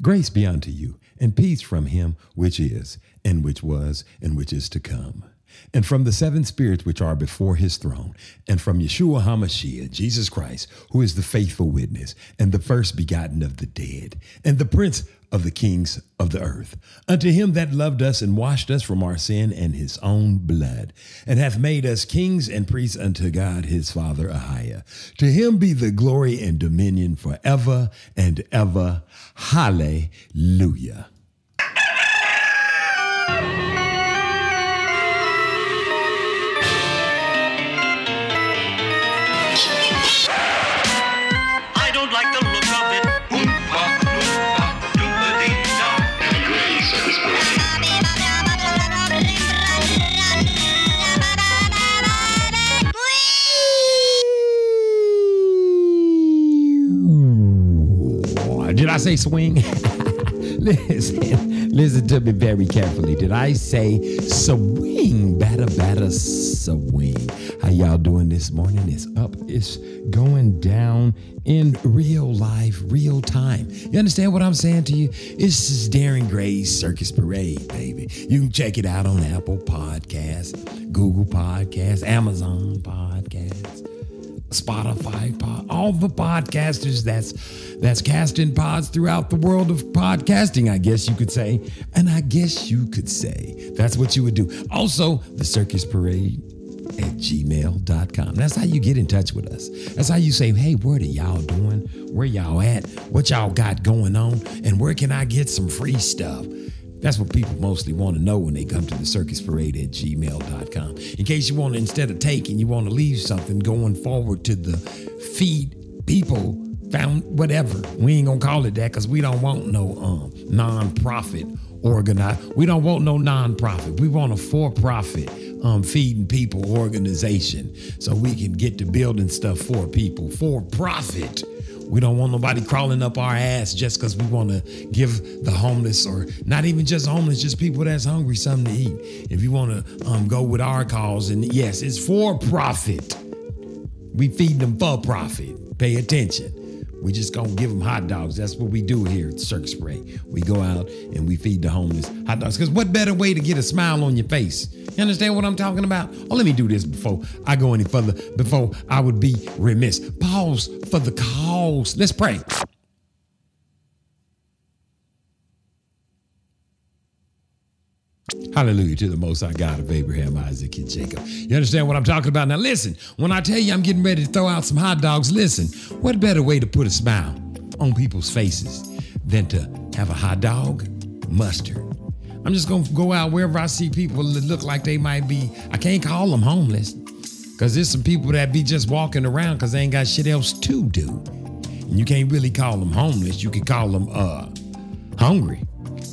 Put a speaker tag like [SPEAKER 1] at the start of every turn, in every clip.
[SPEAKER 1] Grace be unto you, and peace from him which is, and which was, and which is to come. And from the seven spirits which are before his throne, and from Yeshua HaMashiach, Jesus Christ, who is the faithful witness, and the first begotten of the dead, and the prince of the kings of the earth, unto him that loved us and washed us from our sin and his own blood, and hath made us kings and priests unto God his Father Ahiah. To him be the glory and dominion forever and ever. Hallelujah.
[SPEAKER 2] I
[SPEAKER 1] say swing? listen, listen to me very carefully. Did I say swing? Batter, batter, swing. How y'all doing this morning? It's up. It's going down in real life, real time. You understand what I'm saying to you? This is Darren Gray's Circus Parade, baby. You can check it out on Apple Podcasts, Google Podcasts, Amazon Podcasts. Spotify, all the podcasters that's that's casting pods throughout the world of podcasting, I guess you could say. And I guess you could say that's what you would do. Also, the circus parade at gmail.com. That's how you get in touch with us. That's how you say, hey, what are y'all doing? Where y'all at? What y'all got going on? And where can I get some free stuff? That's what people mostly want to know when they come to the circus parade at gmail.com. In case you want to, instead of taking, you want to leave something going forward to the feed people found whatever. We ain't gonna call it that because we don't want no um non-profit organize. We don't want no non-profit. We want a for-profit um feeding people organization so we can get to building stuff for people for profit. We don't want nobody crawling up our ass just because we want to give the homeless, or not even just homeless, just people that's hungry something to eat. If you want to um, go with our cause, and yes, it's for profit. We feed them for profit. Pay attention. We just gonna give them hot dogs. That's what we do here at Circus Parade. We go out and we feed the homeless hot dogs. Cause what better way to get a smile on your face? You understand what I'm talking about? Oh, let me do this before I go any further. Before I would be remiss. Pause for the cause. Let's pray. Hallelujah to the Most High God of Abraham, Isaac, and Jacob. You understand what I'm talking about? Now, listen, when I tell you I'm getting ready to throw out some hot dogs, listen, what better way to put a smile on people's faces than to have a hot dog? Mustard. I'm just to go out wherever I see people that look like they might be, I can't call them homeless because there's some people that be just walking around because they ain't got shit else to do. And you can't really call them homeless. You can call them uh, hungry.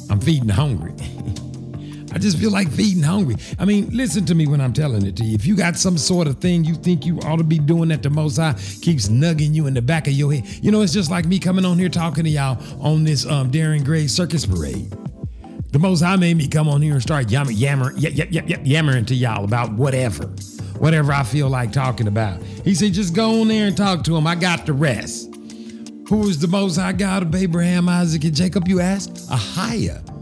[SPEAKER 1] I'm feeding the hungry. I just feel like feeding hungry. I mean, listen to me when I'm telling it to you. If you got some sort of thing you think you ought to be doing that the Most High keeps nugging you in the back of your head, you know, it's just like me coming on here talking to y'all on this um, Darren Gray Circus Parade. The Most High made me come on here and start yammer, yammer, yep, yep, yep, yammering to y'all about whatever, whatever I feel like talking about. He said, just go on there and talk to him. I got the rest. Who is the Most High God of Abraham, Isaac, and Jacob? You ask. Ahia.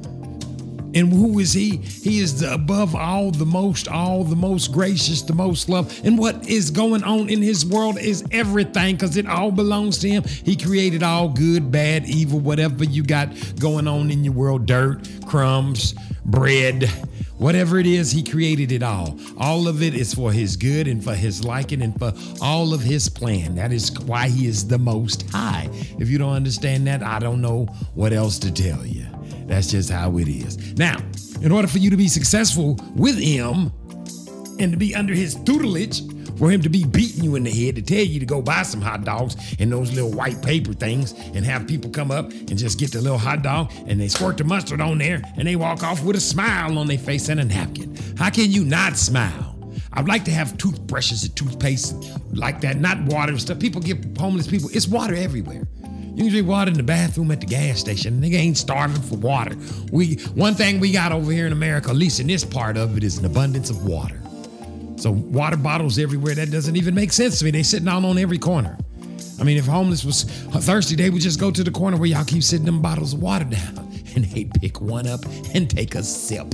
[SPEAKER 1] And who is he? He is the above all, the most, all, the most gracious, the most love. And what is going on in his world is everything because it all belongs to him. He created all good, bad, evil, whatever you got going on in your world dirt, crumbs, bread. Whatever it is, he created it all. All of it is for his good and for his liking and for all of his plan. That is why he is the most high. If you don't understand that, I don't know what else to tell you. That's just how it is. Now, in order for you to be successful with him and to be under his tutelage, for him to be beating you in the head to tell you to go buy some hot dogs and those little white paper things and have people come up and just get the little hot dog and they squirt the mustard on there and they walk off with a smile on their face and a napkin. How can you not smile? I'd like to have toothbrushes and toothpaste like that, not water and stuff. People give homeless people, it's water everywhere. Drink water in the bathroom at the gas station. Nigga ain't starving for water. We one thing we got over here in America, at least in this part of it, is an abundance of water. So water bottles everywhere. That doesn't even make sense to me. They sitting out on every corner. I mean, if homeless was uh, thirsty, they would just go to the corner where y'all keep sitting them bottles of water down and they pick one up and take a sip.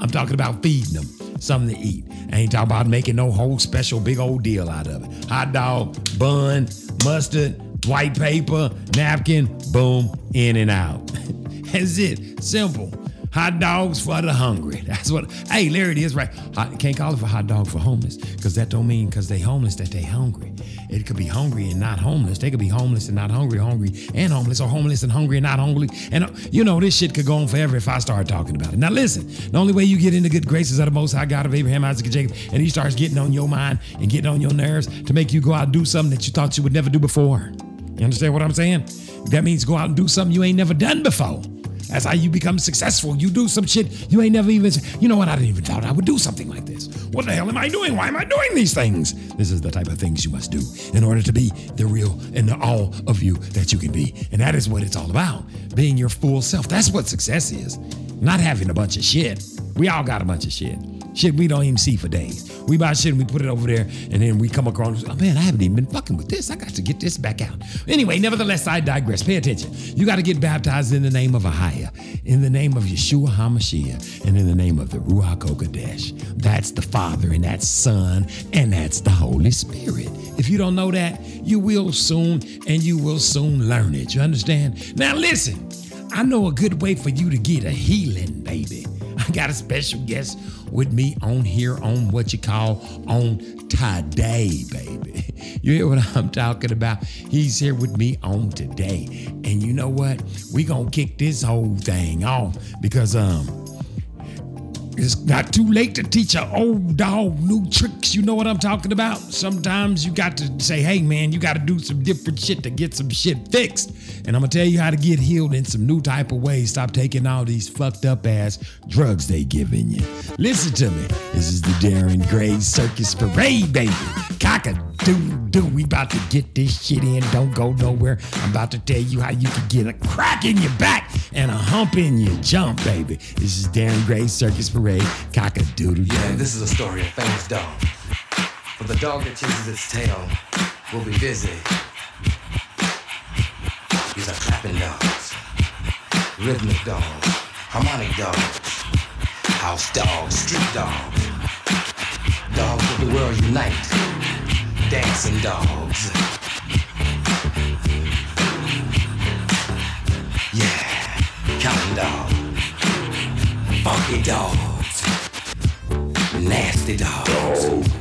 [SPEAKER 1] I'm talking about feeding them something to eat. I ain't talking about making no whole special big old deal out of it. Hot dog, bun, mustard, white paper, napkin, boom, in and out. That's it. Simple. Hot dogs for the hungry. That's what. Hey, there it is. Right. Hot, can't call it for hot dog for homeless because that don't mean because they homeless that they hungry. It could be hungry and not homeless. They could be homeless and not hungry, hungry and homeless, or homeless and hungry and not hungry. And uh, you know this shit could go on forever if I start talking about it. Now listen, the only way you get into good graces of the Most High God of Abraham, Isaac, and Jacob, and He starts getting on your mind and getting on your nerves to make you go out and do something that you thought you would never do before. You understand what I'm saying? That means go out and do something you ain't never done before. That's how you become successful. You do some shit you ain't never even. You know what? I didn't even thought I would do something like this. What the hell am I doing? Why am I doing these things? This is the type of things you must do in order to be the real and the all of you that you can be. And that is what it's all about. Being your full self. That's what success is. Not having a bunch of shit. We all got a bunch of shit. Shit we don't even see for days. We buy shit and we put it over there, and then we come across, oh man, I haven't even been fucking with this. I got to get this back out. Anyway, nevertheless, I digress. Pay attention. You got to get baptized in the name of Ahia, in the name of Yeshua HaMashiach, and in the name of the Ruach HaKodesh. That's the Father, and that's Son, and that's the Holy Spirit. If you don't know that, you will soon, and you will soon learn it. You understand? Now listen, I know a good way for you to get a healing, baby. I got a special guest with me on here on what you call on today, baby. You hear what I'm talking about? He's here with me on today. And you know what? We gonna kick this whole thing off because um it's not too late to teach an old dog new tricks. You know what I'm talking about? Sometimes you got to say, hey man, you got to do some different shit to get some shit fixed. And I'm gonna tell you how to get healed in some new type of ways. Stop taking all these fucked up ass drugs they giving you. Listen to me. This is the Darren Gray Circus Parade, baby. Cock a doo doo. We about to get this shit in. Don't go nowhere. I'm about to tell you how you can get a crack in your back and a hump in your jump, baby. This is Darren Gray Circus Parade. Cock a doodle
[SPEAKER 3] Yeah, this is a story of famous dog. For the dog that chases its tail will be busy. These are clapping dogs, rhythmic dogs, harmonic dogs, house dogs, street dogs, dogs of the world unite, dancing dogs. Yeah, counting dogs, funky dogs, nasty dogs.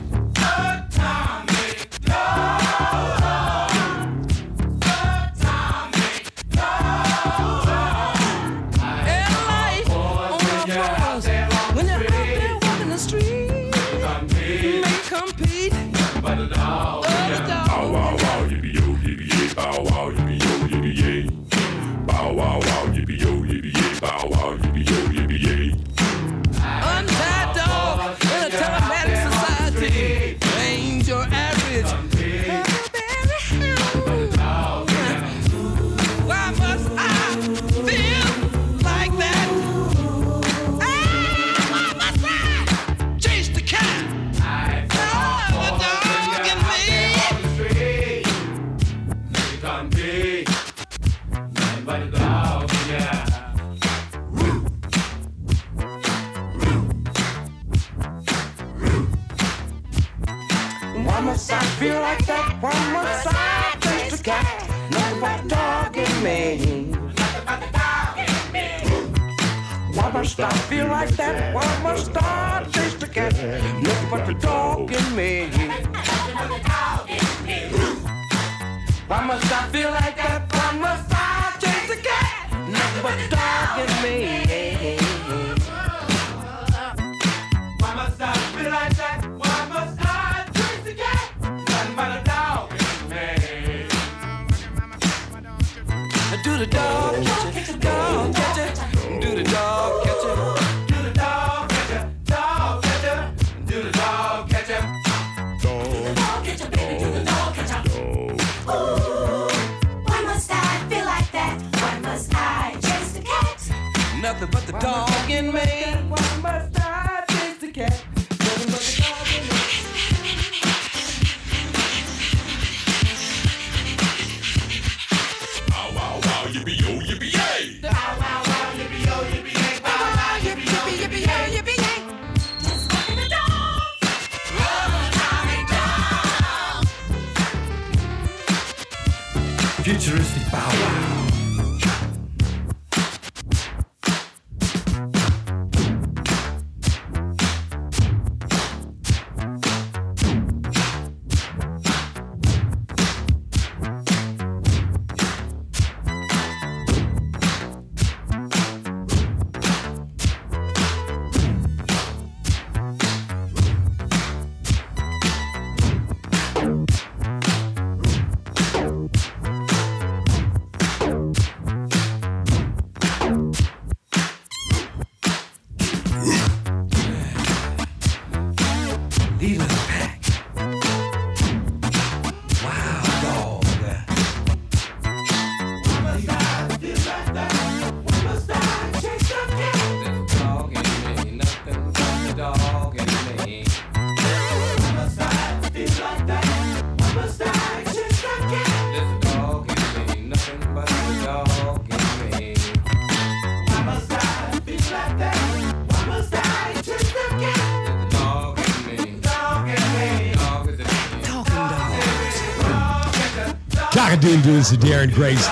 [SPEAKER 1] Didn't do this to Darren Grace.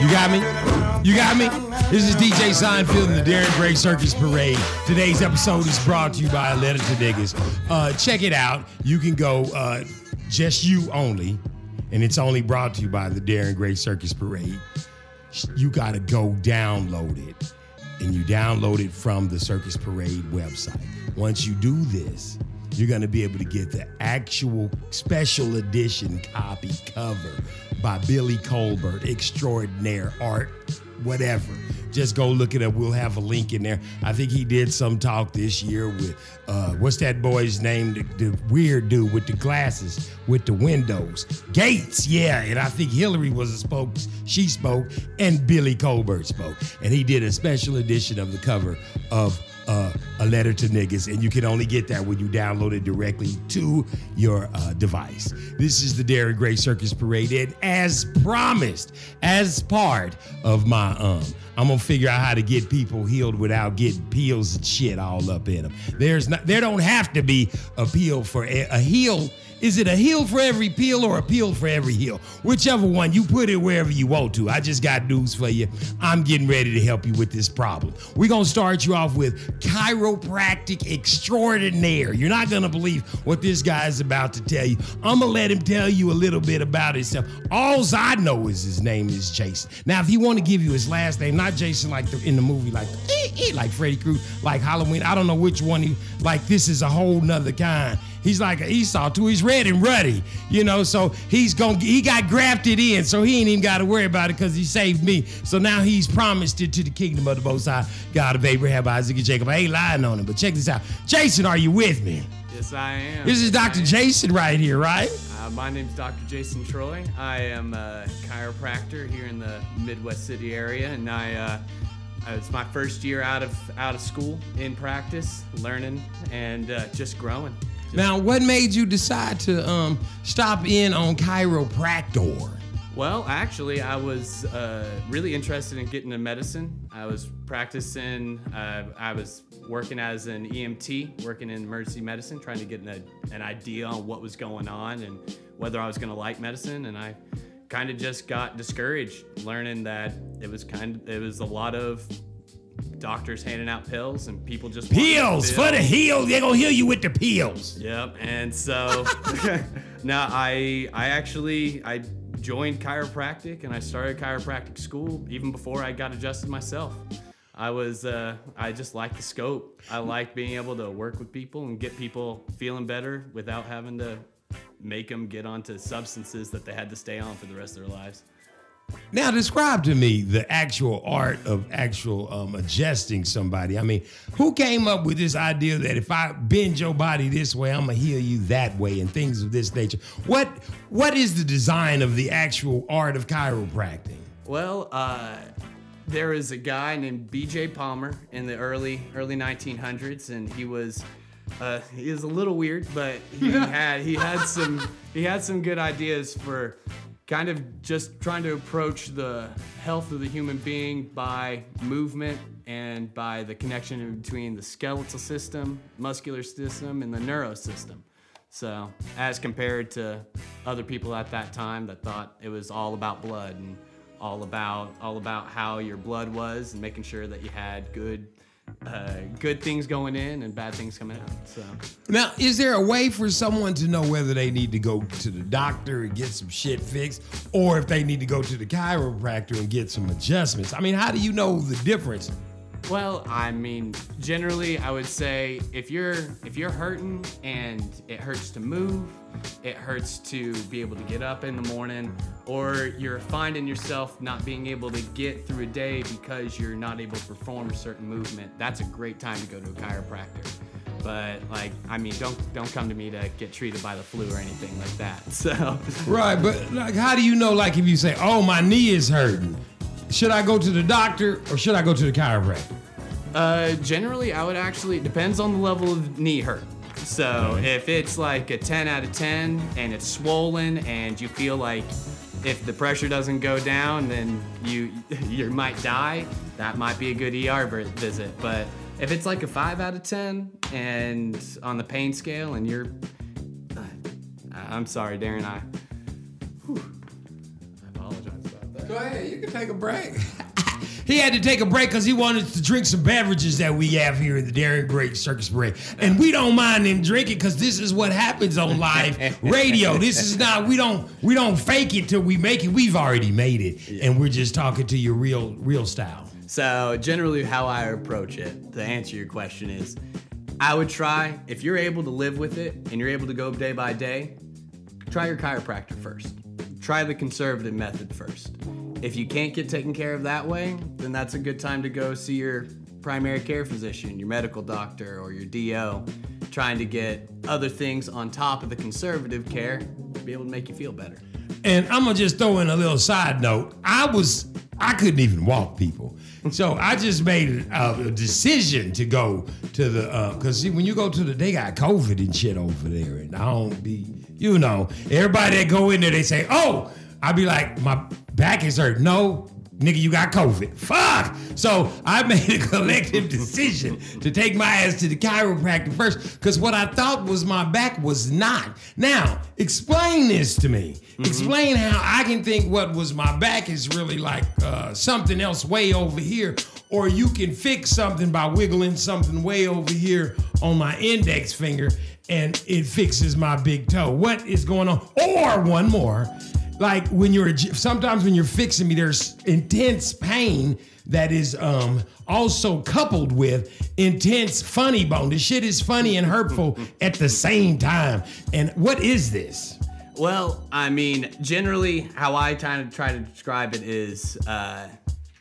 [SPEAKER 1] You got me? You got me? This is DJ Seinfeld and the Darren Gray Circus Parade. Today's episode is brought to you by A Letter to Niggas. Uh, check it out. You can go uh, just you only, and it's only brought to you by the Darren Gray Circus Parade. You got to go download it, and you download it from the Circus Parade website. Once you do this, you're going to be able to get the actual special edition copy cover by Billy Colbert, extraordinaire art, whatever. Just go look it up. We'll have a link in there. I think he did some talk this year with uh, what's that boy's name? The, the weird dude with the glasses with the windows. Gates, yeah. And I think Hillary was a spoke. She spoke, and Billy Colbert spoke. And he did a special edition of the cover of uh, a letter to niggas, and you can only get that when you download it directly to your uh, device. This is the Darren Gray Circus Parade, and as promised, as part of my um, I'm gonna figure out how to get people healed without getting peels and shit all up in them. There's not, there don't have to be a peel for a, a heel. Is it a heel for every peel or a peel for every heel? Whichever one, you put it wherever you want to. I just got news for you. I'm getting ready to help you with this problem. We're gonna start you off with chiropractic extraordinaire. You're not gonna believe what this guy is about to tell you. I'm gonna let him tell you a little bit about himself. All I know is his name is Jason. Now, if he want to give you his last name, not Jason like the, in the movie, like eh, eh, like Freddy Krueger, like Halloween. I don't know which one he like. This is a whole nother kind. He's like an Esau too. He's red and ruddy, you know. So he's going. He got grafted in, so he ain't even got to worry about it because he saved me. So now he's promised it to the kingdom of the Most High God of Abraham, Isaac, and Jacob. I ain't lying on him, but check this out. Jason, are you with me?
[SPEAKER 4] Yes, I am.
[SPEAKER 1] This is Dr. Jason right here, right?
[SPEAKER 4] Uh, my is Dr. Jason Troy. I am a chiropractor here in the Midwest City area, and I. Uh, it's my first year out of out of school in practice, learning and uh, just growing. Just-
[SPEAKER 1] Now, what made you decide to um, stop in on chiropractor?
[SPEAKER 4] Well, actually, I was uh, really interested in getting into medicine. I was practicing, uh, I was working as an EMT, working in emergency medicine, trying to get an, an idea on what was going on and whether I was going to like medicine. And I kind of just got discouraged learning that it was kind of, it was a lot of doctors handing out pills and people just
[SPEAKER 1] pills for the heel. They're gonna heal you with the pills.
[SPEAKER 4] Yep. And so now I I actually I joined chiropractic and I started chiropractic school even before I got adjusted myself. I was uh, I just like the scope. I like being able to work with people and get people feeling better without having to make them get onto substances that they had to stay on for the rest of their lives.
[SPEAKER 1] Now, describe to me the actual art of actual um, adjusting somebody. I mean, who came up with this idea that if I bend your body this way, I'm gonna heal you that way, and things of this nature? What What is the design of the actual art of chiropractic?
[SPEAKER 4] Well, uh, there was a guy named B.J. Palmer in the early early 1900s, and he was uh, he was a little weird, but he had he had some he had some good ideas for kind of just trying to approach the health of the human being by movement and by the connection between the skeletal system, muscular system, and the neuro system. So, as compared to other people at that time that thought it was all about blood and all about all about how your blood was and making sure that you had good uh, good things going in and bad things coming out. So,
[SPEAKER 1] Now, is there a way for someone to know whether they need to go to the doctor and get some shit fixed, or if they need to go to the chiropractor and get some adjustments? I mean, how do you know the difference?
[SPEAKER 4] well, I mean, generally, I would say if you're if you're hurting and it hurts to move, it hurts to be able to get up in the morning, or you're finding yourself not being able to get through a day because you're not able to perform a certain movement, that's a great time to go to a chiropractor. But like, I mean, don't don't come to me to get treated by the flu or anything like that. So,
[SPEAKER 1] Right, but like, how do you know? Like, if you say, "Oh, my knee is hurting," should I go to the doctor or should I go to the chiropractor?
[SPEAKER 4] Uh, generally, I would actually it depends on the level of knee hurt. So if it's like a 10 out of 10 and it's swollen and you feel like if the pressure doesn't go down, then you you might die. That might be a good ER vi- visit. But if it's like a five out of 10 and on the pain scale and you're, uh, I'm sorry, Darren, I. whew. I apologize about that.
[SPEAKER 1] Go ahead, you can take a break. he had to take a break because he wanted to drink some beverages that we have here in the Darren Great Circus Parade. And we don't mind him drinking because this is what happens on live radio. This is not we don't we don't fake it till we make it. We've already made it. And we're just talking to your real real style.
[SPEAKER 4] So generally, how I approach it to answer your question is, I would try if you're able to live with it and you're able to go day by day. Try your chiropractor first. Try the conservative method first. If you can't get taken care of that way, then that's a good time to go see your primary care physician, your medical doctor, or your DO, trying to get other things on top of the conservative care to be able to make you feel better.
[SPEAKER 1] And I'm gonna just throw in a little side note. I was I couldn't even walk people, so I just made a, a decision to go to the uh, because see when you go to the they got COVID and shit over there, and I don't be you know everybody that go in there they say oh I be like my back is hurt no. Nigga, you got COVID. Fuck! So I made a collective decision to take my ass to the chiropractor first because what I thought was my back was not. Now, explain this to me. Explain how I can think what was my back is really like uh, something else way over here, or you can fix something by wiggling something way over here on my index finger and it fixes my big toe. What is going on? Or one more, like when you're sometimes when you're fixing me, there's intense pain that is um also coupled with intense funny bone. The shit is funny and hurtful at the same time. And what is this?
[SPEAKER 4] Well, I mean, generally, how I kind of try to describe it is, uh,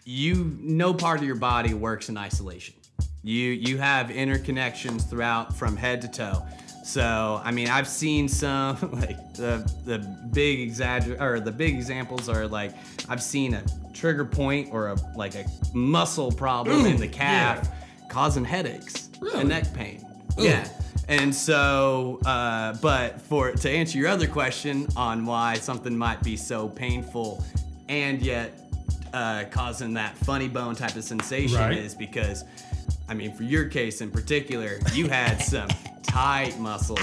[SPEAKER 4] you no part of your body works in isolation. You you have interconnections throughout from head to toe. So I mean, I've seen some like the the big exagger or the big examples are like I've seen a trigger point or a like a muscle problem in the calf causing headaches
[SPEAKER 1] Really?
[SPEAKER 4] and neck pain. Yeah. And so, uh, but for to answer your other question on why something might be so painful and yet uh, causing that funny bone type of sensation
[SPEAKER 1] Right.
[SPEAKER 4] is because, I mean, for your case in particular, you had some tight muscles.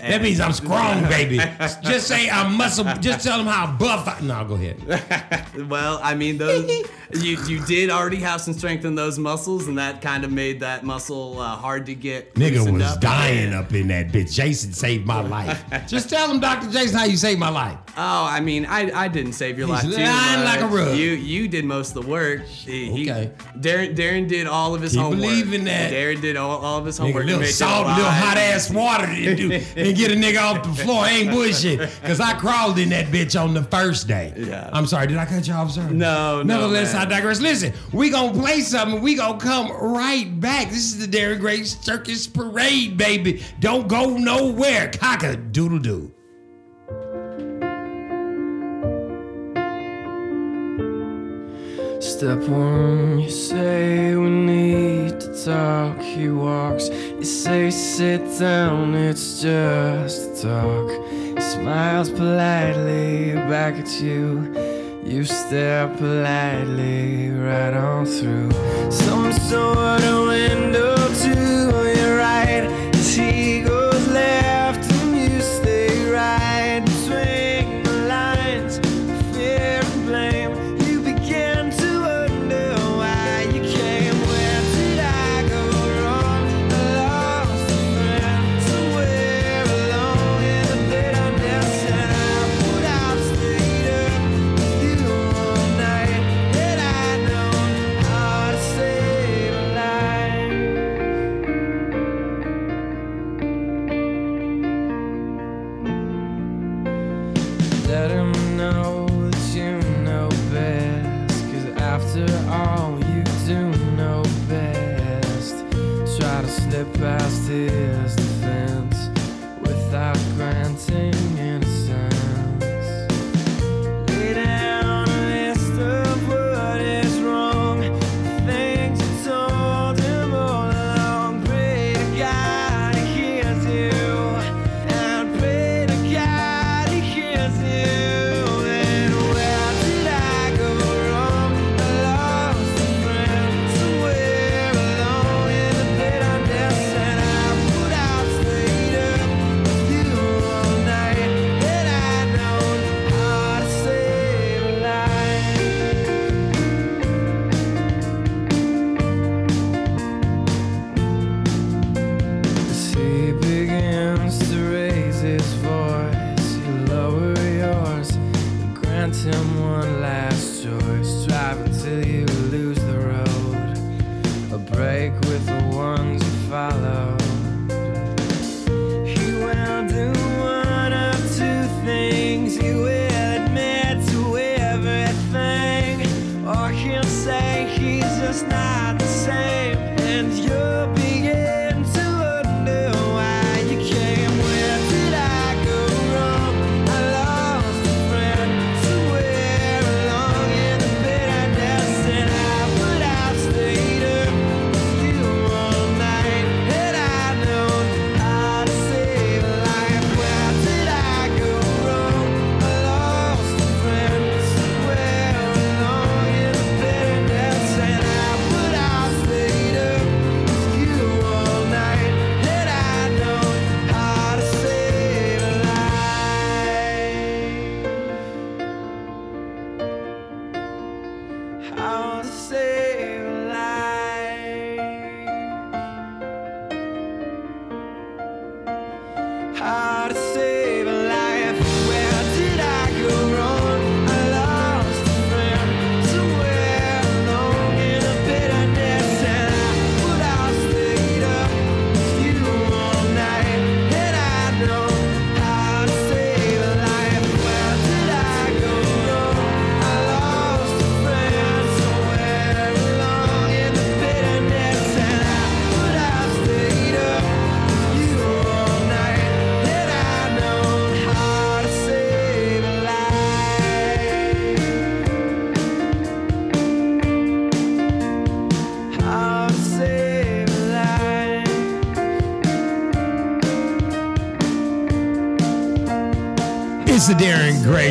[SPEAKER 1] That means I'm strong, baby. just say I'm muscle. Just tell them how buff. I, no, go ahead.
[SPEAKER 4] Well, I mean, those you you did already have some strength in those muscles, and that kind of made that muscle uh, hard to get.
[SPEAKER 1] Nigga was
[SPEAKER 4] up.
[SPEAKER 1] dying up in that bitch. Jason saved my life. Just tell them, Dr. Jason, how you saved my life.
[SPEAKER 4] Oh, I mean, I, I didn't save your life
[SPEAKER 1] He's
[SPEAKER 4] too.
[SPEAKER 1] lying like a rug.
[SPEAKER 4] You you did most of the work. He- he-
[SPEAKER 1] Okay.
[SPEAKER 4] Darren Darren did all of his
[SPEAKER 1] Keep
[SPEAKER 4] homework.
[SPEAKER 1] believing that.
[SPEAKER 4] Darren did all, all of his
[SPEAKER 1] Nigga,
[SPEAKER 4] homework.
[SPEAKER 1] little salt, little hot ass water to do and get a nigga off the floor. Ain't bullshit. Cause I crawled in that bitch on the first day.
[SPEAKER 4] Yeah.
[SPEAKER 1] I'm sorry, did I cut you off, sir?
[SPEAKER 4] No, no,
[SPEAKER 1] Nevertheless. I digress. Listen, we gonna play something. We gonna come right back. This is the Darren Gray Circus Parade, baby. Don't go nowhere. Cock a doodle doo.
[SPEAKER 5] Step one, you say we need to talk. He walks, you say sit down, it's just a talk. He smiles politely back at you. You stare politely right on through some sort of window to your right. As he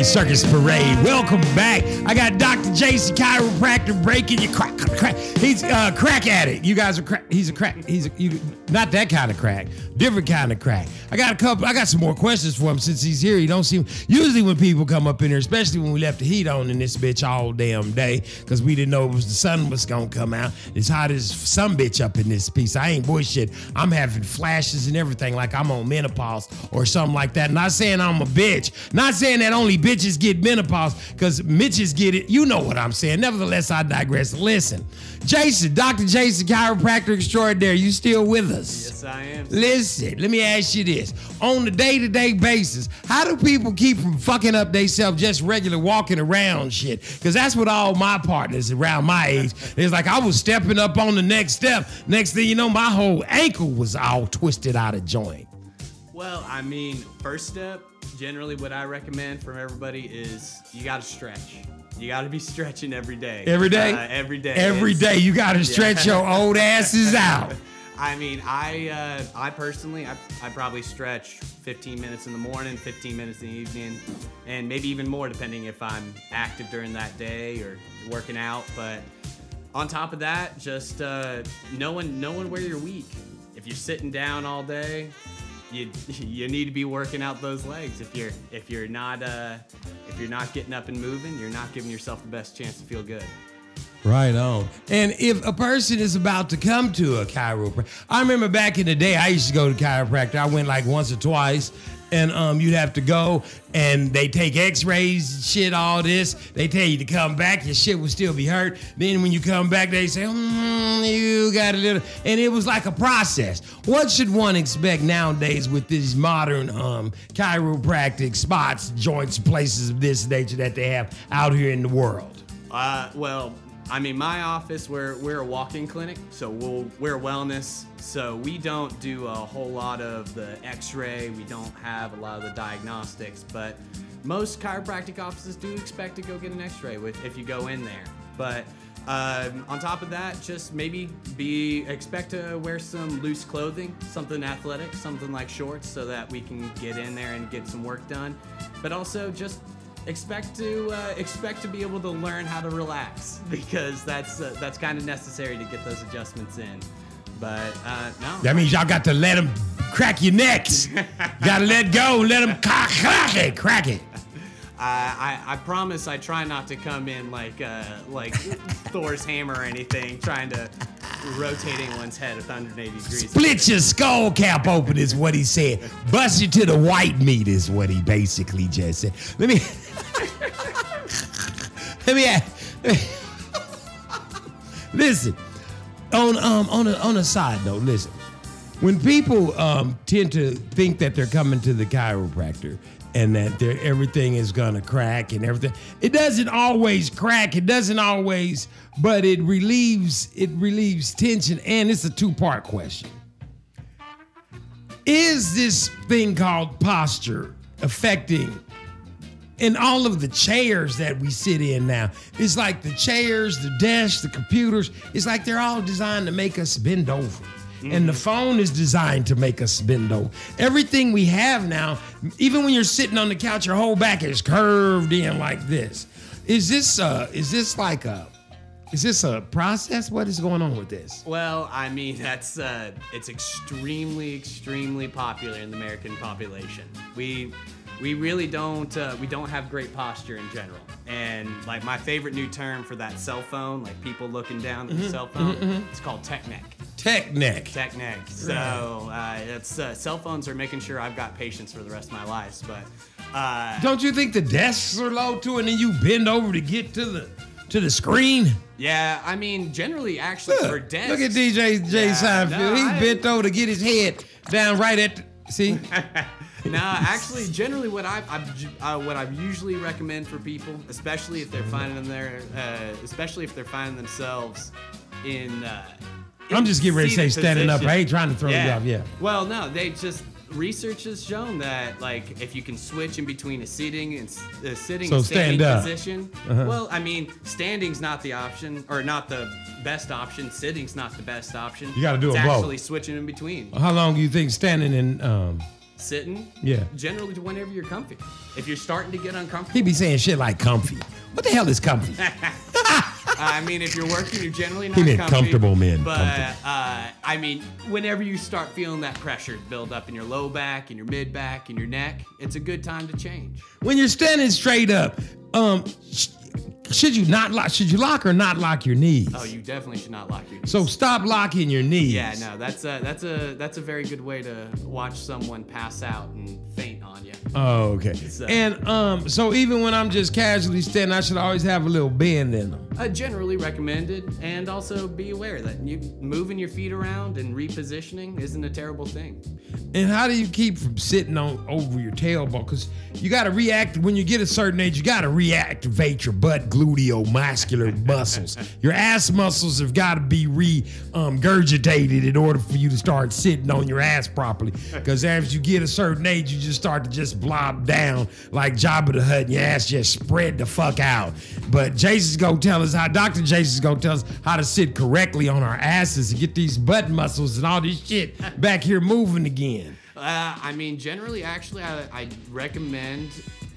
[SPEAKER 1] Gray Circus Parade. Welcome back. I got Dr. Jason chiropractor breaking your crack. crack. He's a crack addict. You guys are crack. He's a crack. He's a, you, not that kind of crack. Different kind of crack. I got a couple. I got some more questions for him since he's here. He don't see him. Usually when people come up in here, especially when we left the heat on in this bitch all damn day, because we didn't know it was the sun was gonna come out. It's hot as some bitch up in this piece. I ain't bullshit. I'm having flashes and everything like I'm on menopause or something like that. Not saying I'm a bitch. Not saying that only bitches get menopause, because bitches get it. You know what I'm saying. Nevertheless, I digress. Listen, Jason, Dr. Jason, chiropractor extraordinaire, you still with us?
[SPEAKER 4] Yes, I am.
[SPEAKER 1] Listen, let me ask you this. On the day-to-day basis, how do people keep from fucking up themselves just regular walking around shit? Because that's what all my partners around my age, is like I was stepping up on the next step. Next thing you know, my whole ankle was all twisted out of joint.
[SPEAKER 4] Well, I mean, first step, generally what I recommend from everybody is you got to stretch. You got to be stretching every day.
[SPEAKER 1] Every day?
[SPEAKER 4] Uh, every day.
[SPEAKER 1] Every day you gotta stretch your old asses out.
[SPEAKER 4] I mean, I uh, I personally, I, I probably stretch 15 minutes in the morning, 15 minutes in the evening, and maybe even more depending if I'm active during that day or working out. But on top of that, just uh, knowing knowing where you're weak. If you're sitting down all day, you you need to be working out those legs. If you're if you're not uh, if you're not getting up and moving, you're not giving yourself the best chance to feel good.
[SPEAKER 1] Right on. And if a person is about to come to a chiropractor, I remember back in the day, I used to go to chiropractor. I went like once or twice, and um, you'd have to go, and they take X-rays, shit, all this. They tell you to come back, your shit will still be hurt. Then when you come back, they say, mm, you got a little, and it was like a process. What should one expect nowadays with these modern um, chiropractic spots, joints, places of this nature that they have out here in the world?
[SPEAKER 4] Uh, well, I mean, my office, we're, we're a walk-in clinic, so we'll, we're wellness, so we don't do a whole lot of the x-ray, we don't have a lot of the diagnostics, but most chiropractic offices do expect to go get an x-ray if you go in there. But um, on top of that, just maybe be expect to wear some loose clothing, something athletic, something like shorts, so that we can get in there and get some work done. But also just expect to uh, expect to be able to learn how to relax because that's uh, that's kind of necessary to get those adjustments in. But uh, no,
[SPEAKER 1] That means y'all got to let them crack your necks. got to let go, let them crack, it, crack it.
[SPEAKER 4] I, I I promise I try not to come in like uh, like Thor's hammer or anything, trying to rotate anyone's head at 180 degrees.
[SPEAKER 1] Split your skull cap open is what he said. Bust you to the white meat is what he basically just said. Let me. let me. ask- Listen, on um on a on a side note, listen. when people um, tend to think that they're coming to the chiropractor and that everything is gonna crack and everything, it doesn't always crack. It doesn't always, but it relieves it relieves tension. And it's a two part question: Is this thing called posture affecting? In all of the chairs that we sit in now. It's like the chairs, the desks, the computers, it's like they're all designed to make us bend over. And the phone is designed to make us bend over. Everything we have now, even when you're sitting on the couch, your whole back is curved in like this. Is this uh is this like a is this a process? What is going on with this?
[SPEAKER 4] Well, I mean, that's uh, it's extremely, extremely popular in the American population. We we really don't uh, we don't have great posture in general. And like my favorite new term for that cell phone, like people looking down at the cell phone, it's called tech neck.
[SPEAKER 1] Tech neck.
[SPEAKER 4] Tech neck. So uh, it's uh, cell phones are making sure I've got patients for the rest of my life. But uh,
[SPEAKER 1] Don't you think the desks are low too, and then you bend over to get to the to the screen?
[SPEAKER 4] yeah, I mean, generally, actually, for
[SPEAKER 1] Look,
[SPEAKER 4] desks.
[SPEAKER 1] look at DJ J
[SPEAKER 4] Yeah,
[SPEAKER 1] Seinfeld.
[SPEAKER 4] no,
[SPEAKER 1] he
[SPEAKER 4] I-
[SPEAKER 1] bent over to get his head down right at. The, see,
[SPEAKER 4] no, actually, generally, what I I've, uh, what I usually recommend for people, especially if they're finding them there, uh, especially if they're finding themselves in. Uh, in
[SPEAKER 1] I'm just getting ready to say standing up.
[SPEAKER 4] position.
[SPEAKER 1] I ain't trying to throw you off. Yeah.
[SPEAKER 4] Well, no, they just research has shown that like if you can switch in between a sitting and a sitting
[SPEAKER 1] So
[SPEAKER 4] and standing
[SPEAKER 1] stand up. Uh-huh.
[SPEAKER 4] position. Well, I mean, standing's not the option or not the best option. Sitting's not the best option.
[SPEAKER 1] You gotta do
[SPEAKER 4] it's
[SPEAKER 1] both.
[SPEAKER 4] Actually, switching in between.
[SPEAKER 1] How long do you think standing in? Um,
[SPEAKER 4] Sitting.
[SPEAKER 1] Yeah.
[SPEAKER 4] Generally, to whenever you're comfy. If you're starting to get uncomfortable.
[SPEAKER 1] he'd be saying shit like comfy. What the hell is comfy?
[SPEAKER 4] I mean, if you're working, you're generally not
[SPEAKER 1] He meant
[SPEAKER 4] comfy,
[SPEAKER 1] comfortable men,
[SPEAKER 4] But
[SPEAKER 1] comfortable.
[SPEAKER 4] uh, I mean, whenever you start feeling that pressure build up in your low back, in your mid back, in your neck, it's a good time to change.
[SPEAKER 1] when you're standing straight up, um, should you not lock? Should you lock or not lock your knees?
[SPEAKER 4] Oh, you definitely should not lock your knees.
[SPEAKER 1] So stop locking your knees.
[SPEAKER 4] yeah, no, that's a that's a that's a very good way to watch someone pass out and faint.
[SPEAKER 1] Oh, okay.
[SPEAKER 4] uh,
[SPEAKER 1] and um, so even when I'm just casually standing, I should always have a little bend in them.
[SPEAKER 4] Uh, generally recommended, and also be aware that you moving your feet around and repositioning isn't a terrible thing.
[SPEAKER 1] And how do you keep from sitting on over your tailbone? Because you got to react when you get a certain age. You got to reactivate your butt gluteal muscular muscles. Your ass muscles have got to be regurgitated um, in order for you to start sitting on your ass properly. Because as you get a certain age, you just start to just blob down like Jabba the Hutt, and your ass just spread the fuck out. But Jason's gonna tell us how. Dr. Jason's gonna tell us how to sit correctly on our asses and get these butt muscles and all this shit back here moving again.
[SPEAKER 4] Uh, I mean, generally, actually, I, I recommend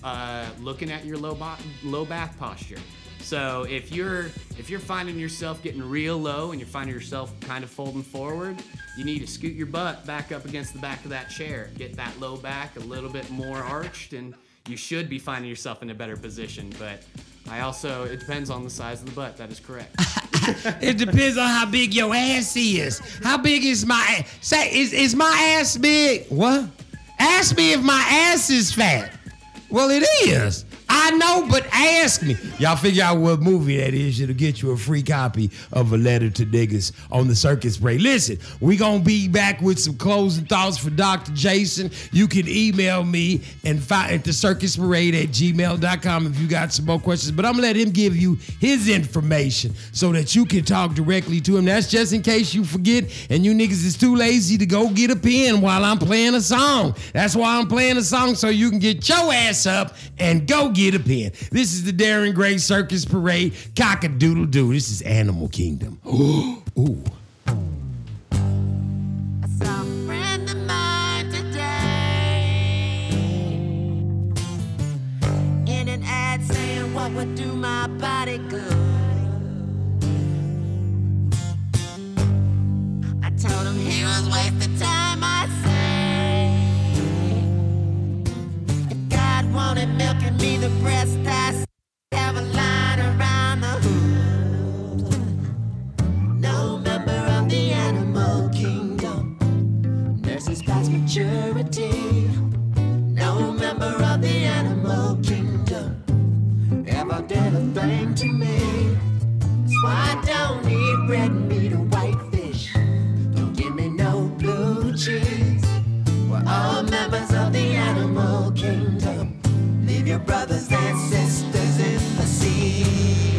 [SPEAKER 4] uh, looking at your low bo- low back posture. So if you're if you're finding yourself getting real low and you're finding yourself kind of folding forward, you need to scoot your butt back up against the back of that chair. Get that low back a little bit more arched, and you should be finding yourself in a better position. But I also it depends on the size of the butt. That is correct.
[SPEAKER 1] It depends on how big your ass is. How big is my ass? Say, is, is my ass big? What? Ask me if my ass is fat. Well, it is. I know, but ask me. Y'all figure out what movie that is. It'll get you a free copy of a letter to niggas on the circus break. Listen, we gonna be back with some closing thoughts for Dr. Jason. You can email me and find at the circus parade at gmail.com if you got some more questions. But I'm gonna let him give you his information so that you can talk directly to him. That's just in case you forget and you niggas is too lazy to go get a pen while I'm playing a song. That's why I'm playing a song so you can get your ass up and go get a pen. This is the Darren Gray Circus Parade. Cock a doodle doo. This is Animal Kingdom. Ooh.
[SPEAKER 6] Some friend of mine today in an ad saying what would do my body good. I told him he was wasting wanted milk and me the breast I have a line around the hood. No member of the animal kingdom nurses past maturity. No member of the animal kingdom ever did a thing to me. So I don't eat red meat or white fish. Don't give me no blue cheese. We're all members of the animal kingdom brothers and sisters in the sea.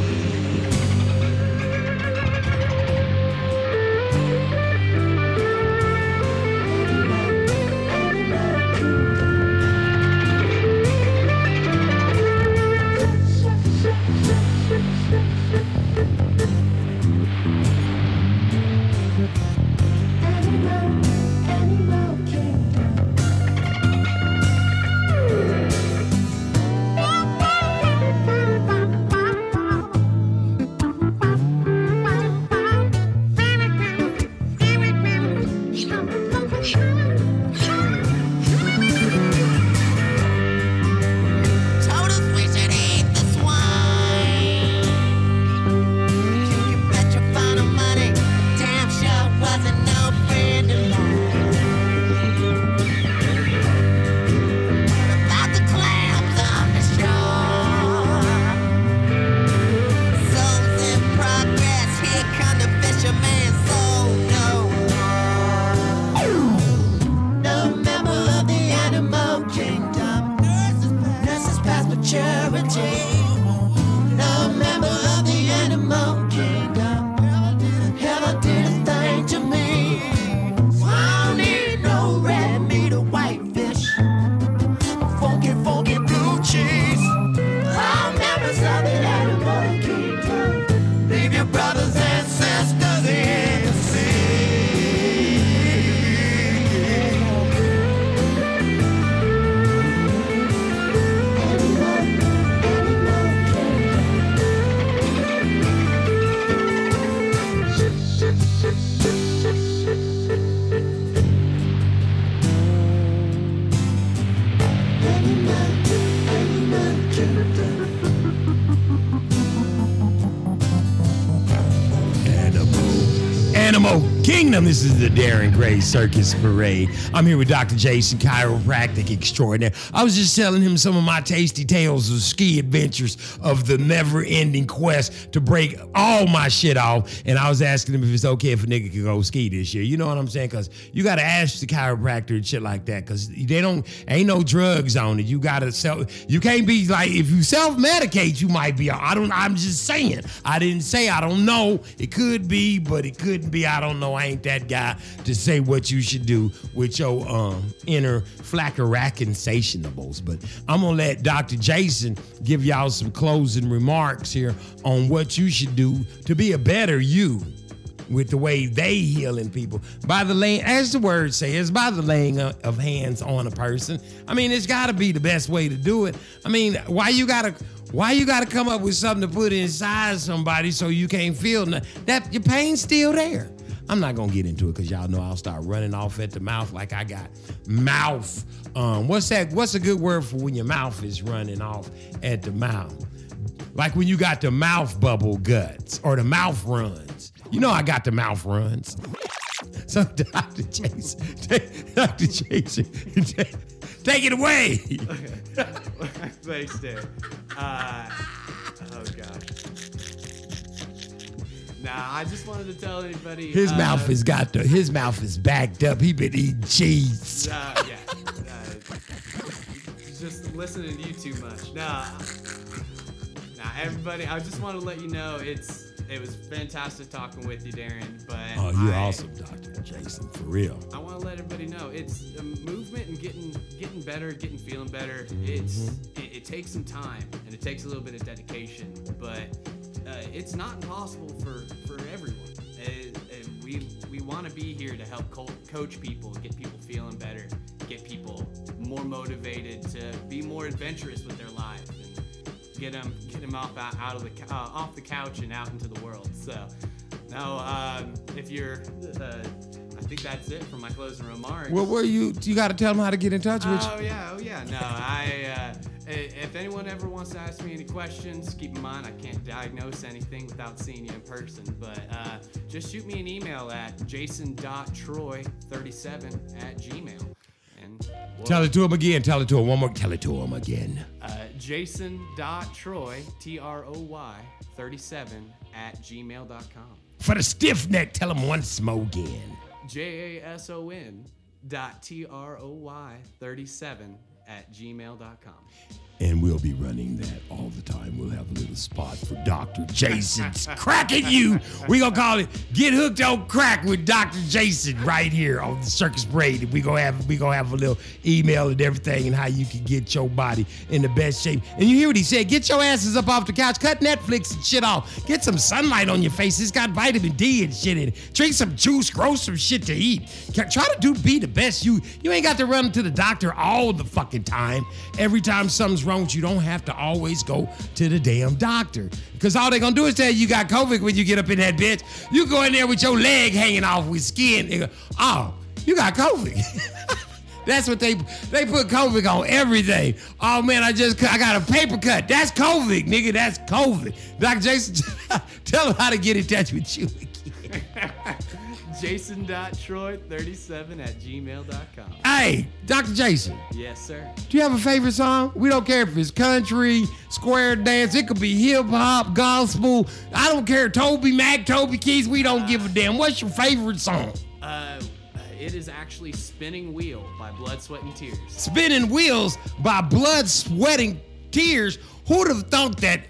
[SPEAKER 1] This is the Darren Gray Circus Parade. I'm here with Dr. Jason, chiropractic extraordinaire. I was just telling him some of my tasty tales of ski adventures of the never ending quest to break all my shit off. And I was asking him if it's okay if a nigga could go ski this year. You know what I'm saying? Because you got to ask the chiropractor and shit like that because they don't, ain't no drugs on it. You got to self, you can't be like, if you self medicate, you might be, I don't, I'm just saying. I didn't say I don't know. It could be, but it couldn't be. I don't know. I ain't that guy to say what you should do with your um, inner flackerack insatiables. But I'm gonna let Dr. Jason give y'all some closing remarks here on what you should do to be a better you with the way they healing people by the laying as the word says by the laying of hands on a person i mean it's got to be the best way to do it i mean why you gotta why you gotta come up with something to put inside somebody so you can't feel no- that your pain's still there i'm not gonna get into it because y'all know i'll start running off at the mouth like i got mouth um what's that what's a good word for when your mouth is running off at the mouth like when you got the mouth bubble guts or the mouth runs. You know I got the mouth runs. So Dr. Take, Dr. Jason, take, it away. Okay.
[SPEAKER 4] Thanks, Dan. Uh, oh god. Nah, I just wanted to tell anybody.
[SPEAKER 1] His
[SPEAKER 4] uh,
[SPEAKER 1] mouth has got the his mouth is backed up. He been eating cheese.
[SPEAKER 4] Uh, yeah. Uh, just listening to you too much. Nah. Nah, everybody. I just want to let you know it's it was fantastic talking with you, Darren. But
[SPEAKER 1] Oh, you're
[SPEAKER 4] I-
[SPEAKER 1] awesome, Dr. Jason, for real.
[SPEAKER 4] I want to let everybody know it's a movement and getting getting better, getting feeling better. It's
[SPEAKER 1] Mm-hmm.
[SPEAKER 4] it, it takes some time and it takes a little bit of dedication, but uh, it's not impossible for for everyone. Uh, uh, we we want to be here to help co- coach people, get people feeling better, get people more motivated to be more adventurous with their life and get them get them off out, out of the uh, off the couch and out into the world. So now, um, if you're, uh, I think that's it for my closing remarks.
[SPEAKER 1] Well, where you you got to tell them how to get in touch with
[SPEAKER 4] Oh
[SPEAKER 1] you.
[SPEAKER 4] yeah, oh yeah. No, I. Uh, if anyone ever wants to ask me any questions, keep in mind I can't diagnose anything without seeing you in person. But uh, just shoot me an email at jason.troy37 at gmail. And we'll-
[SPEAKER 1] Tell it to him again. Tell it to him one more. Tell it to him again.
[SPEAKER 4] uh, jason.troy, T R O Y, 37 at gmail.com.
[SPEAKER 1] For the stiff neck, tell him once more again.
[SPEAKER 4] J A S O N dot T R O Y 37 at gmail.com.
[SPEAKER 1] And we'll be running that all the time. We'll have a little spot for Dr. Jason's cracking you. We gonna call it Get Hooked on Crack with Dr. Jason right here on the Circus Parade. We gonna have we gonna have a little email and everything and how you can get your body in the best shape. And you hear what he said? Get your asses up off the couch, cut Netflix and shit off. Get some sunlight on your face. It's got vitamin D and shit in it. Drink some juice, grow some shit to eat. Try to do be the best you. You ain't got to run to the doctor all the fucking time. Every time something's wrong with you, don't have to always go to the damn doctor. Because all they gonna do is tell you you got COVID when you get up in that bitch. You go in there with your leg hanging off with skin. Go, oh, you got COVID. That's what they they put COVID on everything. Oh man, I just I got a paper cut. That's COVID, nigga. That's COVID. Dr. Jason, tell them how to get in touch with you.
[SPEAKER 4] Jason.troy37 at gmail.com.
[SPEAKER 1] Hey, Dr. Jason,
[SPEAKER 4] Yes, sir.
[SPEAKER 1] do you have a favorite song? We don't care if it's country, square dance. It could be hip hop, gospel. I don't care. Toby Mac, Toby Keys. We don't give a damn. What's your favorite song?
[SPEAKER 4] Uh, it is actually Spinning Wheel by Blood, Sweat, and Tears.
[SPEAKER 1] Spinning Wheels by Blood, Sweat, and Tears. Who'd have thought that?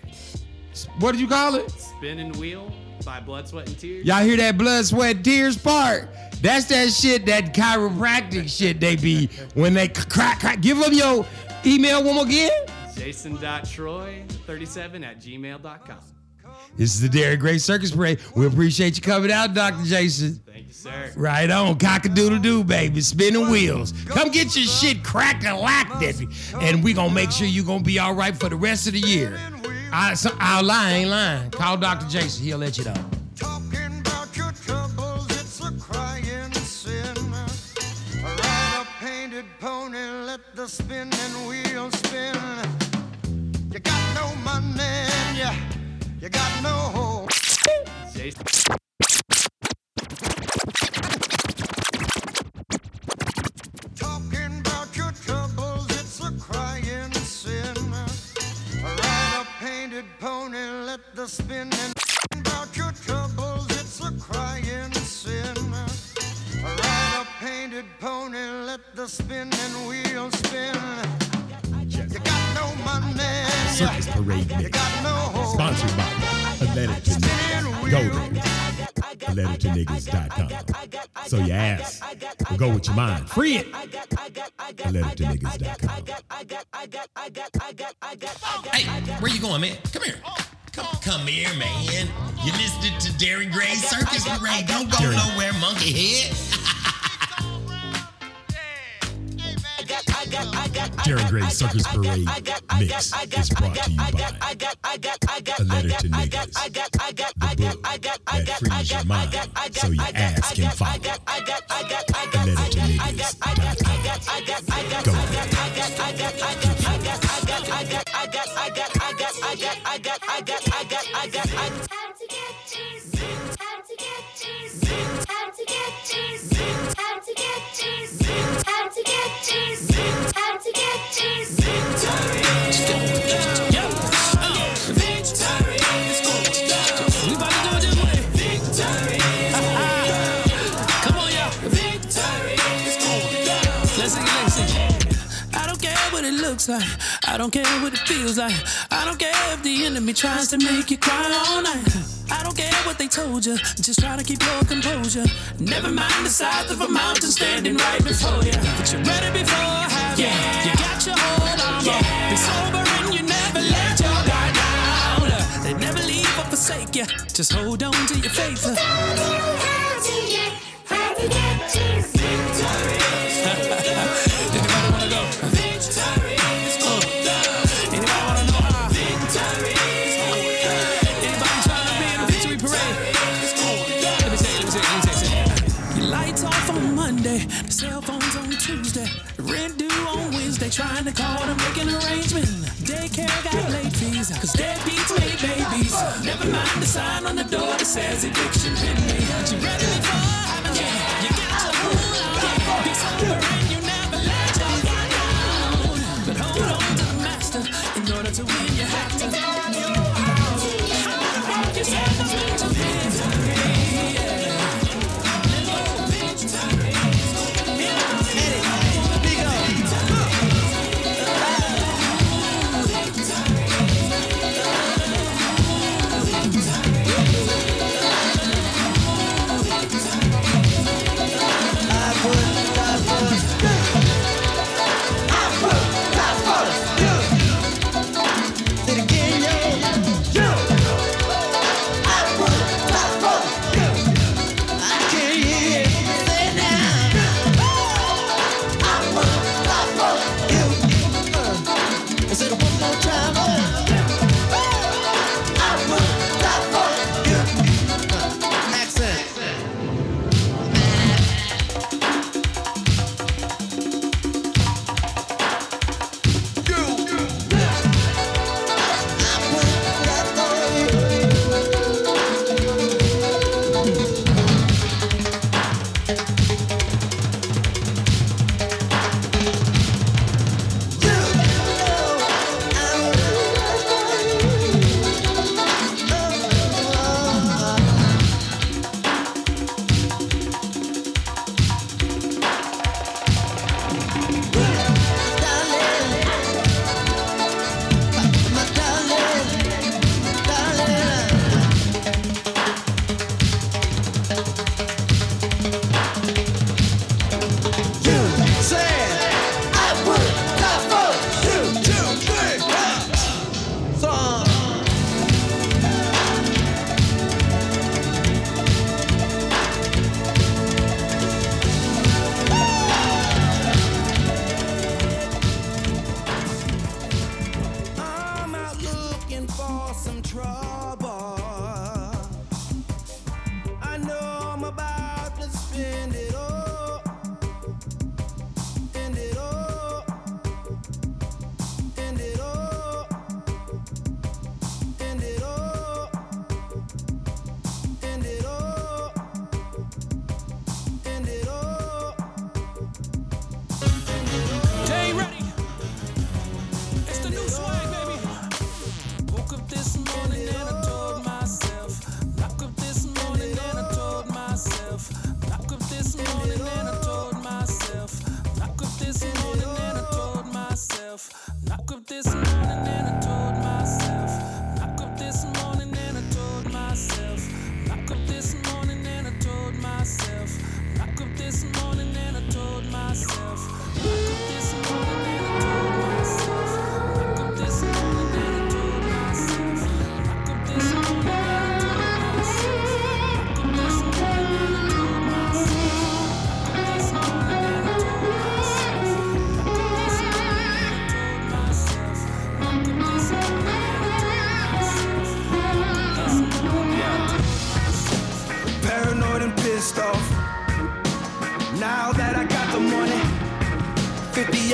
[SPEAKER 1] What did you call it?
[SPEAKER 4] Spinning Wheel by Blood, Sweat, and Tears.
[SPEAKER 1] Y'all hear that blood, sweat, tears part? That's that shit, that chiropractic shit they be when they crack, crack. Give them your email one more again.
[SPEAKER 4] Jason.troy37 at gmail.com.
[SPEAKER 1] This is the Derek Gray Circus Parade. We appreciate you coming out, Dr. Jason.
[SPEAKER 4] Thank you, sir.
[SPEAKER 1] Right on, cock-a-doodle doo, baby, spinning wheels. Come get your shit crack a lack, and we gonna make sure you gonna be all right for the rest of the year. I, so, I'll lie, I ain't lying. Call Dr. Jason, he'll let you know.
[SPEAKER 6] Talking about your troubles, it's a crying sin. Ride a painted pony, let the spinning wheel spin. You got no money, and you, you got no hope. Painted pony, let the spinning. About your troubles, it's a crying sin. Ride a painted pony, let the spinning wheel spin. You got no money,
[SPEAKER 1] Circus Parade
[SPEAKER 6] you got no hope.
[SPEAKER 1] Sponsored by A Letter to Niggas. Go there. A letter to niggas.com. So you ask, or go with your mind. Free it. A letter to niggas.com.
[SPEAKER 7] Hey, where you going, man? Come here. Come, come here, man. You listening to Derry Gray Circus Parade? Don't go nowhere, monkey head.
[SPEAKER 1] Darren Gray Circus Parade Mix is brought to you by A Letter to Niggas. The book that frees your mind so your ass can follow. A Letter to. Go
[SPEAKER 8] cheese.
[SPEAKER 9] Like. I don't care what it feels like. I don't care if the enemy tries to make you cry all night. I don't care what they told you. Just try to keep your composure. Never mind the size of a mountain standing right before you. But you're ready before I have yeah. You you got your hold on. Yeah. Be sober and you never let your guard down. They never leave or forsake you. Just hold on to your faith.
[SPEAKER 8] Don't know How to get, how to get cheese.
[SPEAKER 9] Anybody Monday, the cell phones on Tuesday, rent due on Wednesday, trying to call to make an arrangement. Daycare got late fees, cause deadbeats made babies. Never mind the sign on the door that says eviction pending. You ready before I yeah. You got your hold on. Be sober and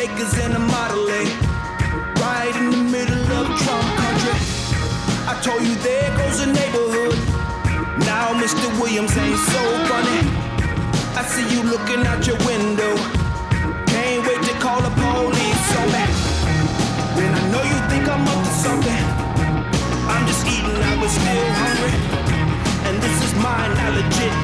[SPEAKER 5] acres and a model A. Right in the middle of Trump country. I told you there goes a neighborhood. Now Mr. Williams ain't so funny. I see you looking out your window. Can't wait to call the police so bad. When I know you think I'm up to something, I'm just eating, I was still hungry. And this is mine, I
[SPEAKER 10] legit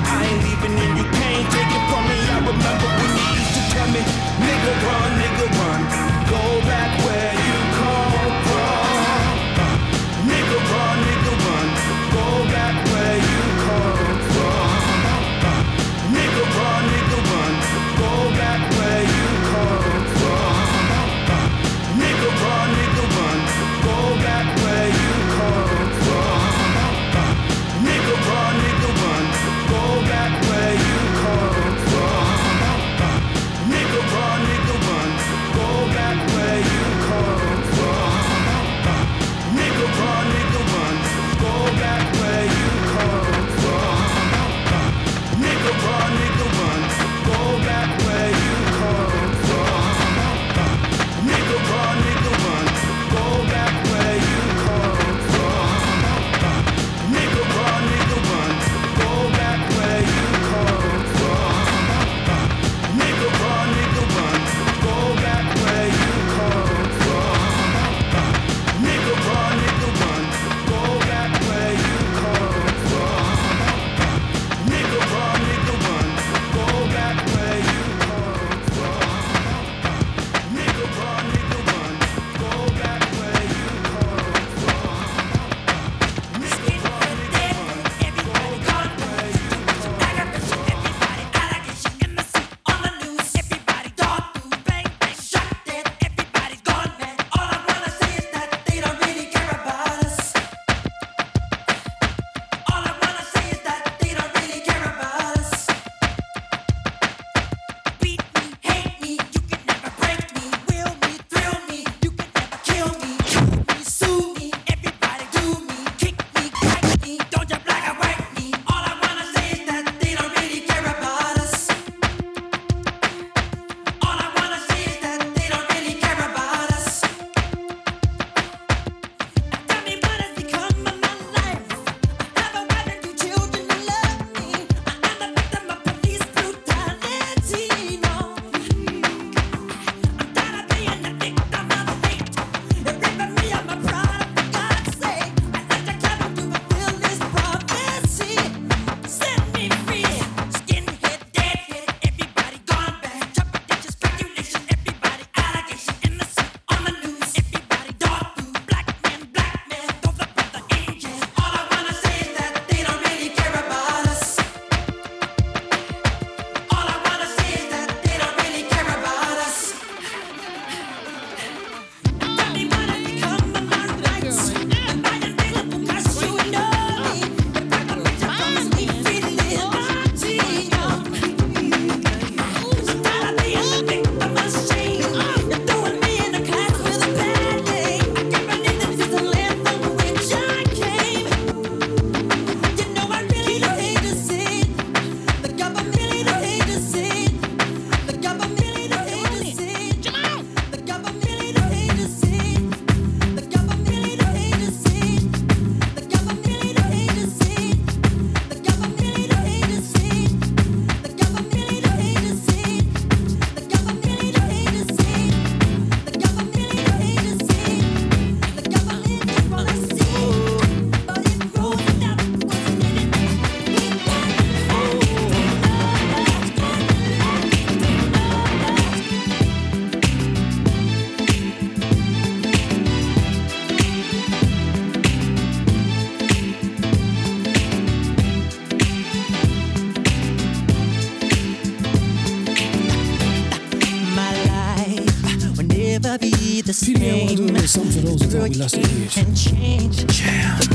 [SPEAKER 10] we lost the huge. Jam.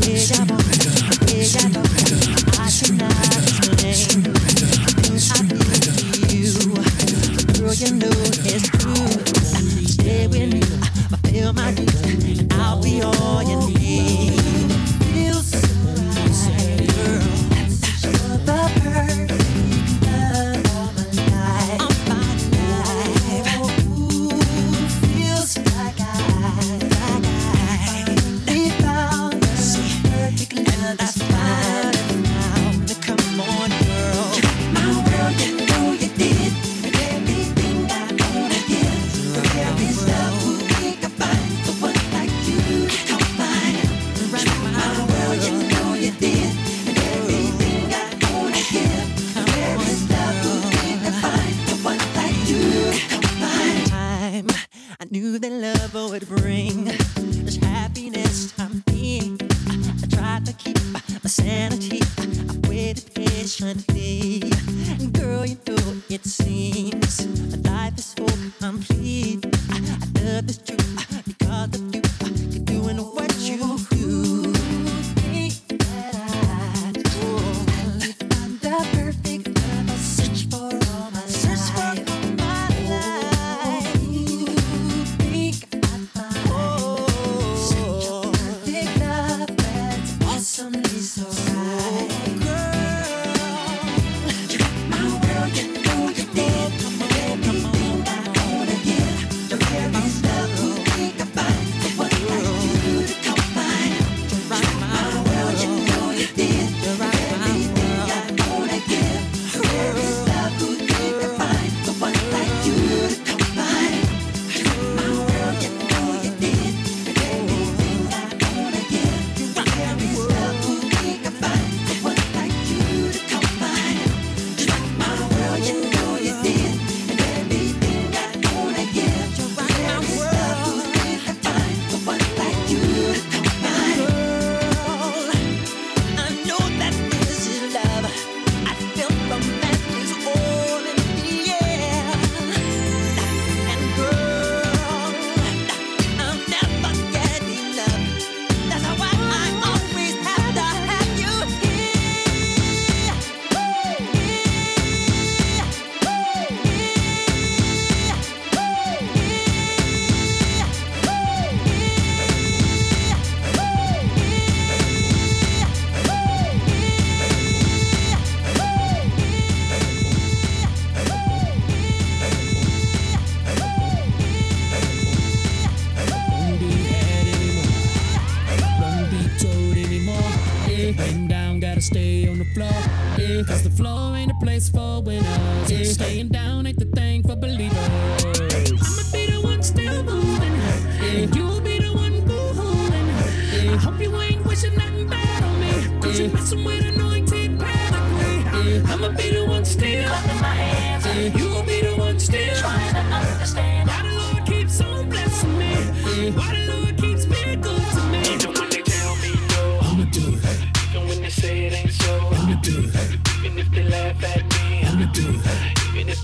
[SPEAKER 10] floor. Yeah, cause the floor ain't a place for winners. Yeah, staying down ain't the thing for believers.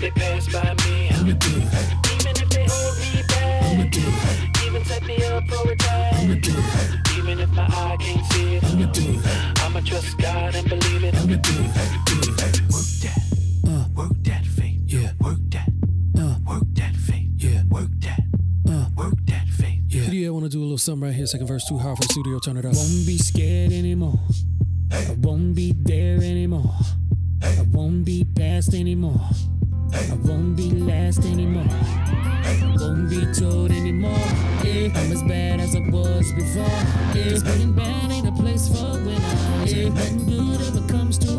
[SPEAKER 11] if they pass by me. I'ma do it. Even if they hold me back. I'ma do it. Even set me up for a dive. I'ma do it. Even if my eye can't see it. I'ma do it. I'ma trust God and believe it. I'ma do it. Do it. Work that. Uh. Work that faith. Yeah. Work that. Uh. Work that faith. Yeah. Work that. Uh. Work that faith. Yeah.
[SPEAKER 10] Yeah. I wanna do a little something right here. Second verse too hard for the studio. Turn it up. Won't be scared anymore. Hey. I won't be there anymore. Hey. I won't be past anymore. I won't be last anymore. Won't be told anymore. I'm as bad as I was before. It's good and bad ain't a place for winners. Yeah, nothing good ever comes to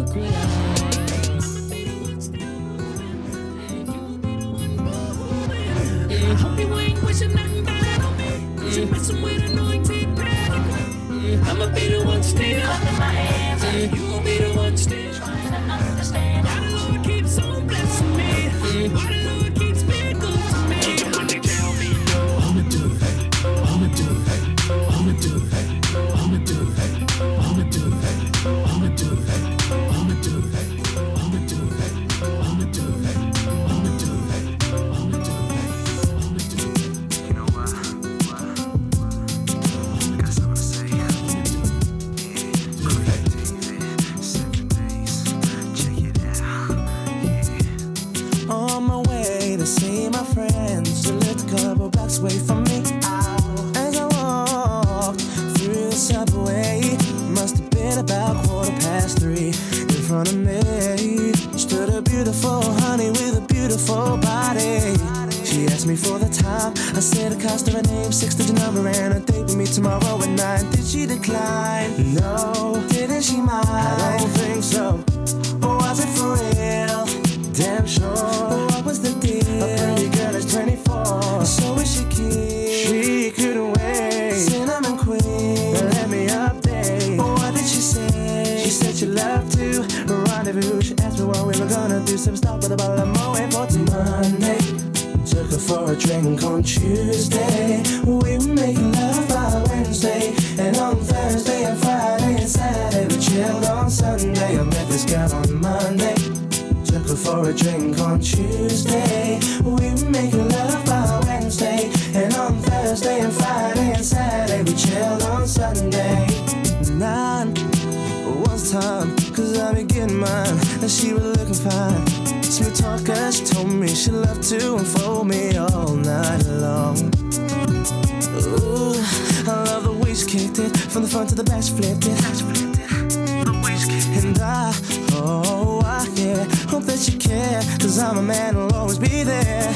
[SPEAKER 12] I'm a man who'll always be there.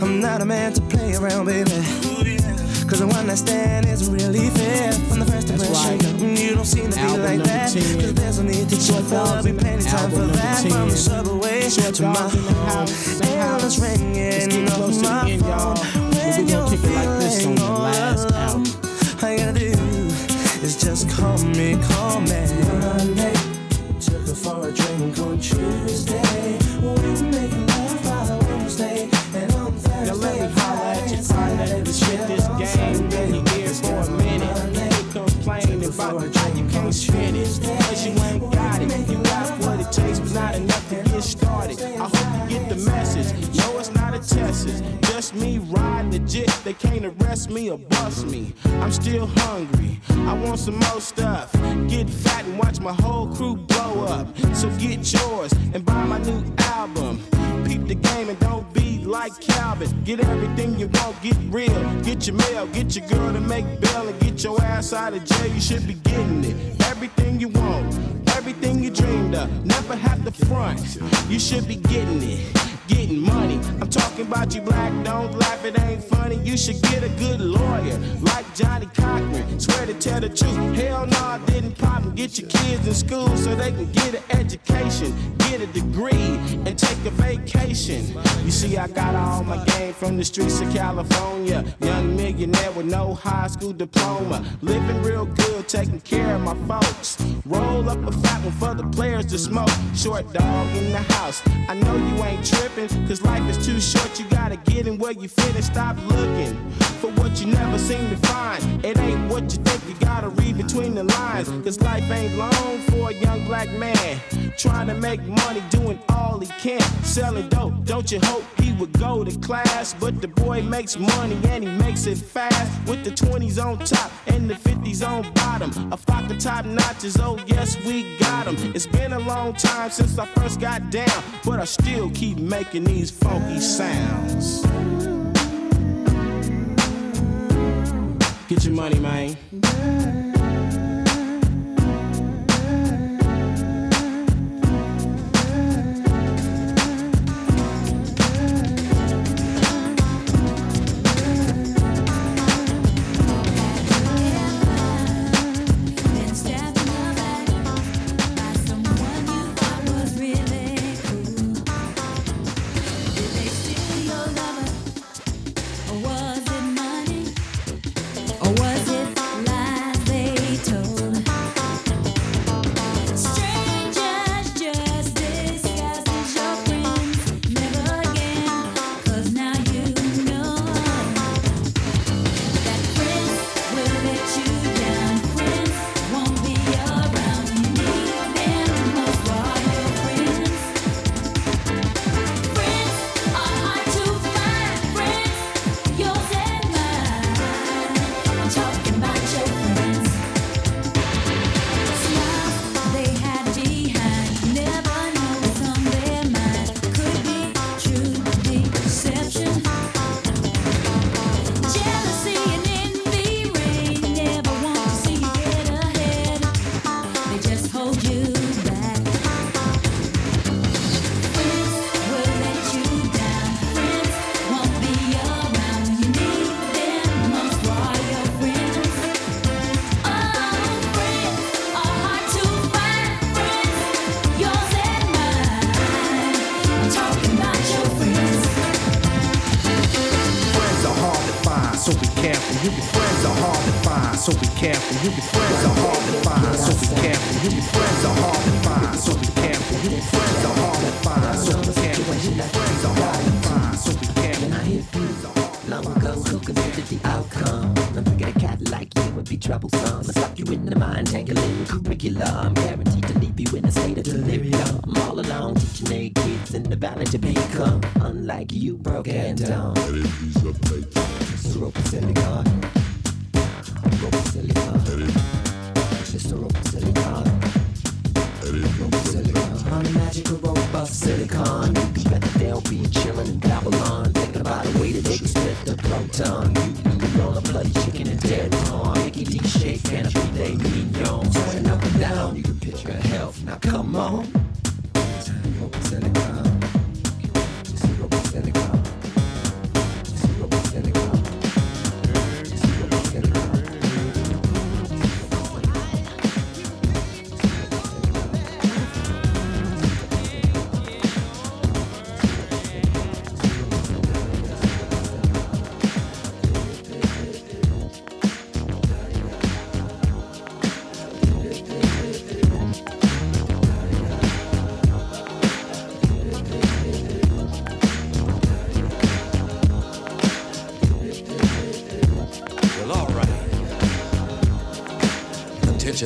[SPEAKER 12] I'm not a man to play around, baby. Cause the one I stand isn't really fair. From the first impression, you don't seem to be like that.
[SPEAKER 13] 10.
[SPEAKER 12] Cause there's no need to check There'll be plenty time for
[SPEAKER 13] Album
[SPEAKER 12] that. From the
[SPEAKER 13] 10.
[SPEAKER 12] subway to my
[SPEAKER 13] dogs in the
[SPEAKER 12] home.
[SPEAKER 13] house, the
[SPEAKER 12] And
[SPEAKER 13] house.
[SPEAKER 12] it's ringing off
[SPEAKER 13] close to the
[SPEAKER 12] my
[SPEAKER 13] end,
[SPEAKER 12] phone. When
[SPEAKER 13] gonna
[SPEAKER 12] you're
[SPEAKER 13] it like this on the last
[SPEAKER 12] alone, All you gotta do is just call me, call me. Monday, took her for a drink on Tuesday.
[SPEAKER 13] It's just me riding legit. They can't arrest me or bust me. I'm still hungry. I want some more stuff. Get fat and watch my whole crew blow up. So get yours and buy my new album. Peep the game and don't be like Calvin. Get everything you want, get real. Get your mail, get your girl to make bail and get your ass out of jail. You should be getting it. Everything you want, everything you dreamed of. Never have to front. You should be getting it. Getting money. I'm talking about you black, don't laugh, it ain't funny. You should get a good lawyer, like Johnnie Cochran. Swear to tell the truth. Hell no, I didn't pop and get your kids in school so they can get an education, get a degree, and take a vacation. You see, I got all my game from the streets of California. Young millionaire with no high school diploma. Living real good, taking care of my folks. Roll up a one for the players to smoke. Short dog in the house. I know you ain't tripping, cause life is too short. You gotta get in where you fit and stop looking for what you never seem to find. It ain't what you think, you gotta read between the lines. Cause life ain't long for a young black man. Trying to make money, doing all he can. Selling dope, don't you hope he would go to class? But the boy makes money and he makes it fast. With the 20s on top and the 50s on bottom. A flock of top notches, oh yes, we got It's been a long time since I first got down, but I still keep making these funky sounds. Get your money, man.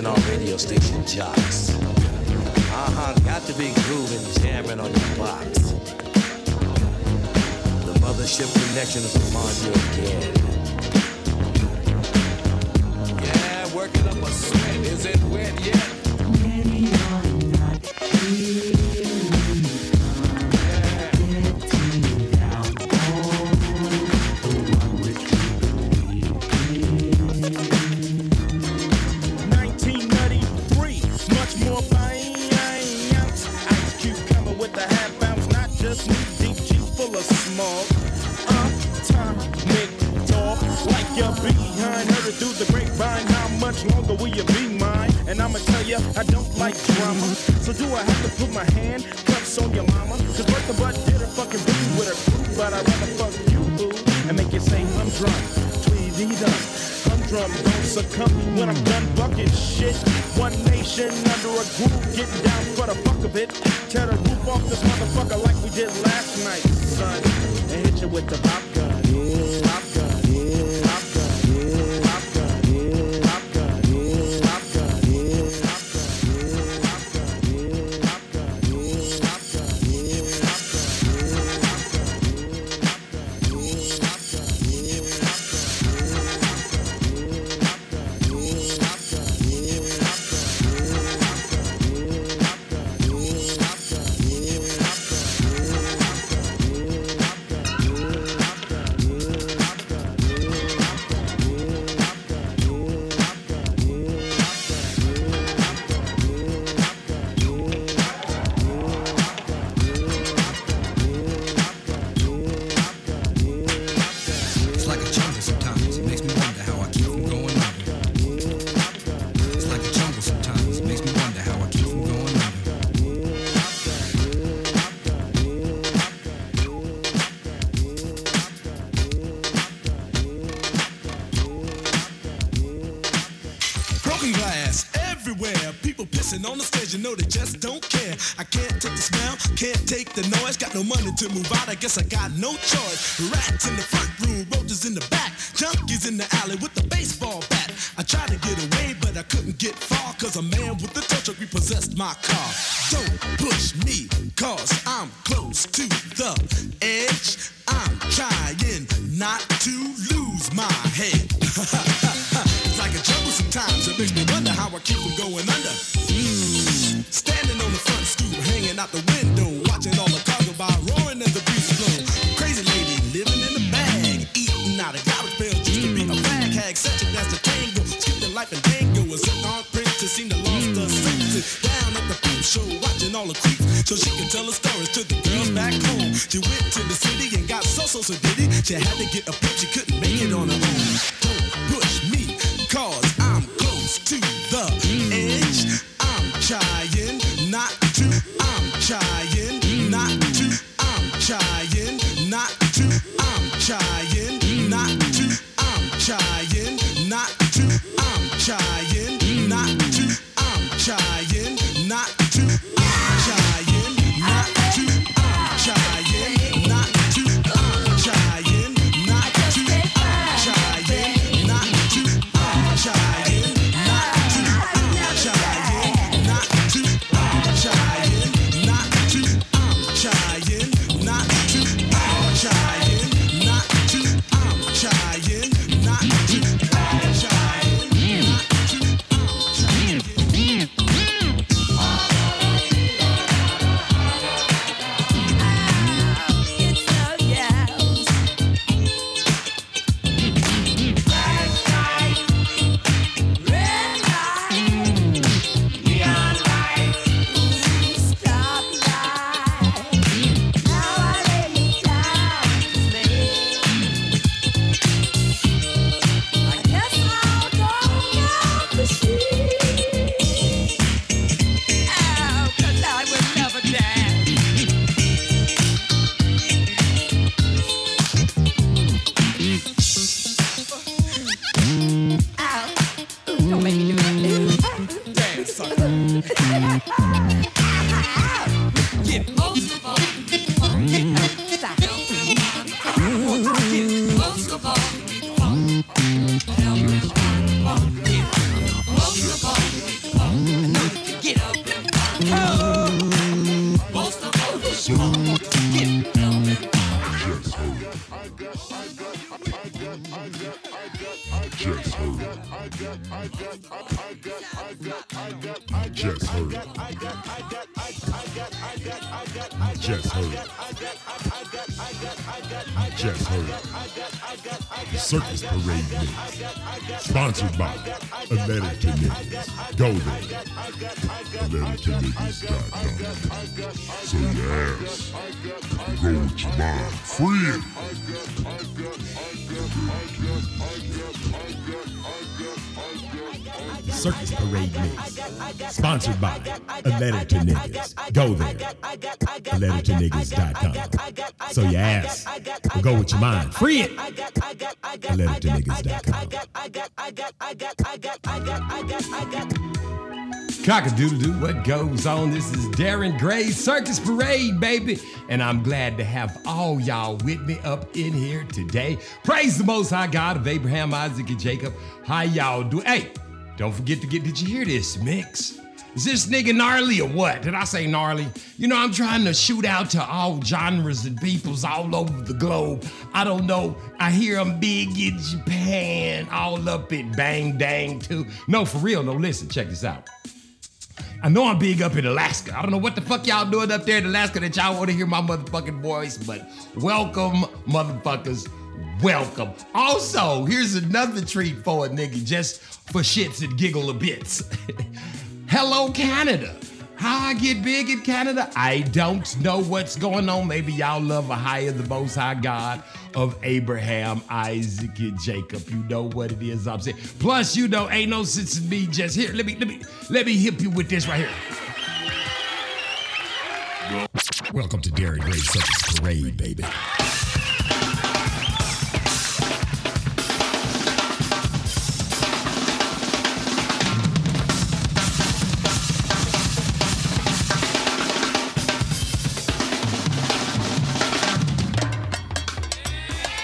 [SPEAKER 14] On
[SPEAKER 15] radio station jocks. Uh-huh, got to be grooving, jamming on your box. The mothership connection is upon you again.
[SPEAKER 13] cause you
[SPEAKER 16] know they just don't care. I can't take the smell, can't take the noise. Got no money to move out, I guess I got no choice. Rats in the front room, roaches in the back, junkies in the alley with the baseball bat. I tried to get away, but I couldn't get far, cause a man with a tow truck repossessed my car. So
[SPEAKER 9] yes, go with your mind. Free it.
[SPEAKER 1] Circus Parade Mix. Sponsored by Atlantic to Niggas. Go there. AtlanticToNiggas.com. So your ass go with your mind. Free it. AtlanticToNiggas.com. Cock-a-doodle doo, what goes on? This is Darren Gray's Circus Parade, baby. And I'm glad to have all y'all with me up in here today. Praise the Most High God of Abraham, Isaac, and Jacob. How y'all do? Hey, don't forget to get, did you hear this mix? Is this nigga gnarly or what? Did I say gnarly? You know, I'm trying to shoot out to all genres and peoples all over the globe. I don't know. I hear I'm big in Japan, all up in Bang Dang too. No, for real. No, listen, check this out. I know I'm big up in Alaska. I don't know what the fuck y'all doing up there in Alaska that y'all want to hear my motherfucking voice, but welcome, motherfuckers. Welcome. Also, here's another treat for a nigga just for shits and giggle a bits. Hello, Canada. How I get big in Canada? I don't know what's going on. Maybe y'all love a higher the most high God of Abraham, Isaac, and Jacob. You know what it is I'm saying. Plus, you know, ain't no sense in me just here. Let me let me let me hip you with this right here. Welcome to Gray Circus Parade, baby.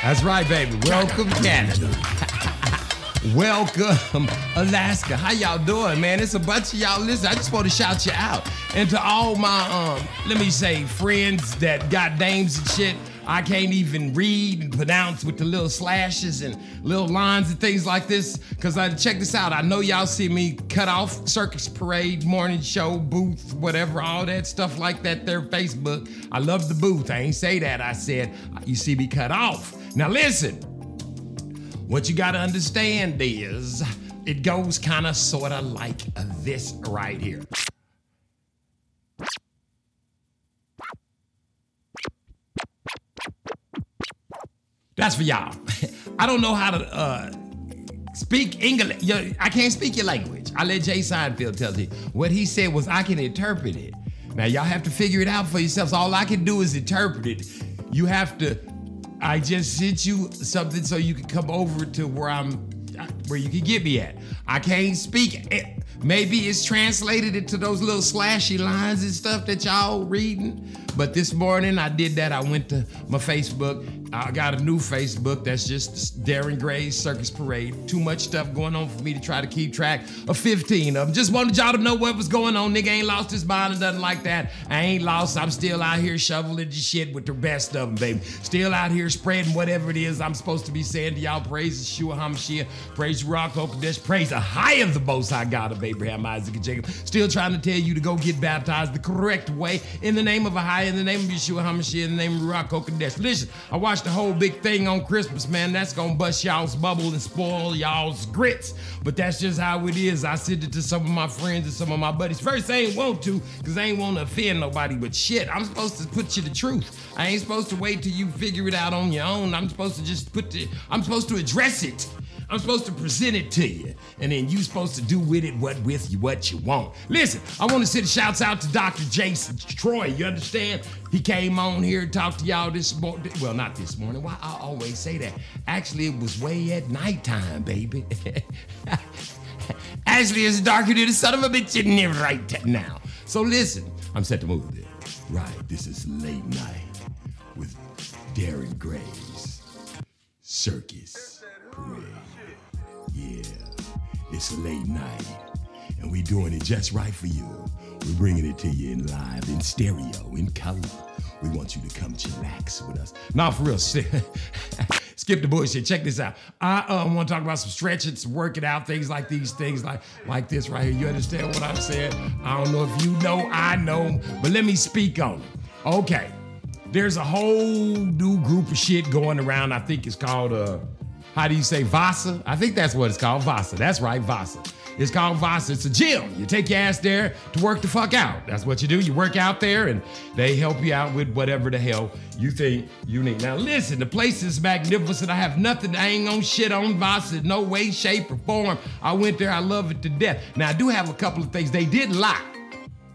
[SPEAKER 1] That's right, baby. Welcome, Canada. Welcome, Alaska. How y'all doing, man? It's a bunch of y'all. Listen, I just want to shout you out. And to all my, um, let me say, friends that got names and shit, I can't even read and pronounce with the little slashes and little lines and things like this. Cause I check this out. I know y'all see me cut off circus parade, morning show, booth, whatever, all that stuff like that. There, Facebook. I love the booth. I ain't say that. I said you see me cut off. Now listen. What you gotta understand is it goes kind of sort of like this right here. That's for y'all. I don't know how to uh, speak English. I can't speak your language. I let Jay Seinfeld tell you. What he said was I can interpret it. Now y'all have to figure it out for yourselves. All I can do is interpret it. You have to. I just sent you something so you can come over to where I'm, where you can get me at. I can't speak. It, maybe it's translated into those little slashy lines and stuff that y'all reading. But this morning I did that. I went to my Facebook. I got a new Facebook that's just Darren Gray's Circus Parade. Too much stuff going on for me to try to keep track of 15 of them. Just wanted y'all to know what was going on. Nigga ain't lost his mind or nothing like that. I ain't lost. I'm still out here shoveling the shit with the best of them, baby. Still out here spreading whatever it is I'm supposed to be saying to y'all. Praise Yeshua HaMashiach. Praise Ruach HaKodesh. Praise the high of the most high God of Abraham, Isaac, and Jacob. Still trying to tell you to go get baptized the correct way in the name of a high, in the name of Yeshua HaMashiach, in the name of Ruach HaKodesh. Listen, I watched the whole big thing on Christmas, man. That's gonna bust y'all's bubble and spoil y'all's grits. But that's just how it is. I sent it to some of my friends and some of my buddies. First, I ain't want to, because I ain't want to offend nobody, but shit, I'm supposed to put you the truth. I ain't supposed to wait till you figure it out on your own. I'm supposed to just put the, I'm supposed to address it. I'm supposed to present it to you, and then you're supposed to do with it what with you what you want. Listen, I want to send shouts out to Dr. Jason Troy. You understand? He came on here and talked to y'all this morning. Well, not this morning. Why I always say that. Actually, it was way at nighttime, baby. Actually, it's darker than the son of a bitch in there right now. So listen, I'm set to move there. Right, this is late night with Darren Gray's Circus Parade. It's late night, and we're doing it just right for you. We're bringing it to you in live, in stereo, in color. We want you to come chillax with us. Now, for real, skip the bullshit. Check this out. I um, want to talk about some stretching, some working out, things like these things like like this right here. You understand what I'm saying? I don't know if you know, I know, but let me speak on it. Okay. There's a whole new group of shit going around. I think it's called uh how do you say Vasa? I think that's what it's called. Vasa. That's right, Vasa. It's called Vasa. It's a gym. You take your ass there to work the fuck out. That's what you do. You work out there and they help you out with whatever the hell you think you need. Now listen, the place is magnificent. I have nothing, I ain't on shit on Vasa, no way, shape, or form. I went there, I love it to death. Now I do have a couple of things they did lock.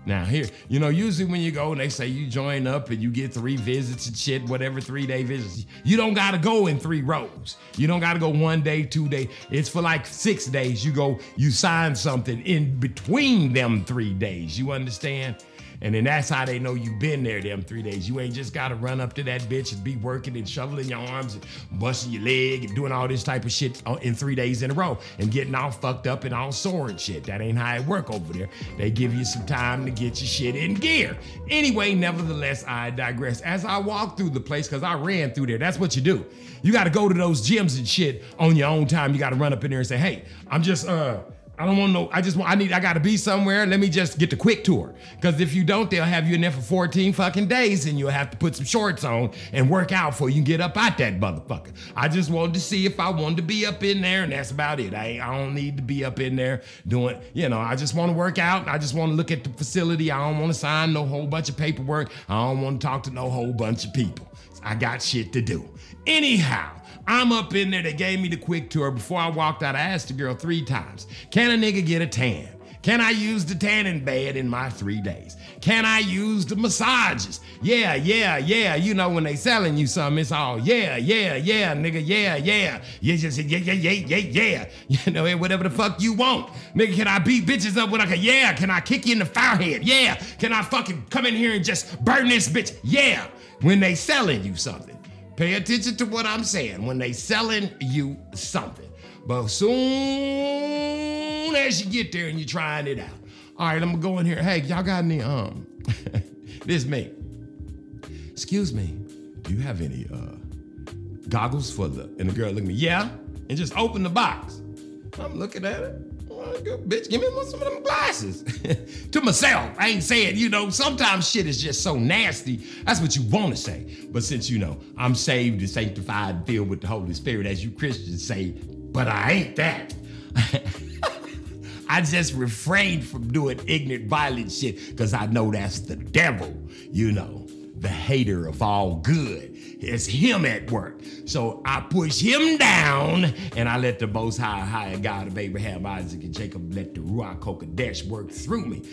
[SPEAKER 1] Now here, you know, usually when you go and they say you join up and you get three visits and shit, whatever three day visits, you don't gotta go in three rows. You don't gotta go one day, two day. It's for like six days. You go, you sign something in between them three days. You understand? And then that's how they know you've been there them three days. You ain't just gotta run up to that bitch and be working and shoveling your arms and busting your leg and doing all this type of shit in three days in a row and getting all fucked up and all sore and shit. That ain't how it work over there. They give you some time to get your shit in gear. Anyway, nevertheless, I digress. As I walk through the place, cause I ran through there, that's what you do. You gotta go to those gyms and shit on your own time. You gotta run up in there and say, hey, I'm just uh I don't want no. I just want. I need. I got to be somewhere. Let me just get the quick tour. Because if you don't, they'll have you in there for 14 fucking days, and you'll have to put some shorts on and work out before you can get up out that motherfucker. I just wanted to see if I wanted to be up in there, and that's about it. I I don't need to be up in there doing. You know, I just want to work out. I just want to look at the facility. I don't want to sign no whole bunch of paperwork. I don't want to talk to no whole bunch of people. I got shit to do. Anyhow. I'm up in there. They gave me the quick tour. Before I walked out, I asked the girl three times Can a nigga get a tan? Can I use the tanning bed in my three days? Can I use the massages? Yeah, yeah, yeah. You know, when they selling you something, it's all yeah, yeah, yeah, nigga, yeah, yeah. You just yeah, yeah, yeah, yeah, yeah. You know, whatever the fuck you want. Nigga, can I beat bitches up with like a yeah? Can I kick you in the forehead? Yeah. Can I fucking come in here and just burn this bitch? Yeah. When they selling you something. Pay attention to what I'm saying when they selling you something. But soon as you get there and you're trying it out. All right, I'm gonna go in here. Hey, y'all got any um this me. Excuse me, do you have any uh goggles for the and the girl look at me, yeah, and just open the box. I'm looking at it. Bitch, give me some of them glasses. to myself. I ain't saying, you know, sometimes shit is just so nasty. That's what you want to say. But since, you know, I'm saved and sanctified and filled with the Holy Spirit, as you Christians say, but I ain't that. I just refrain from doing ignorant, violent shit because I know that's the devil, you know, the hater of all good. It's him at work. So I push him down and I let the most high, high God of Abraham, Isaac, and Jacob let the Ruach Kodesh work through me.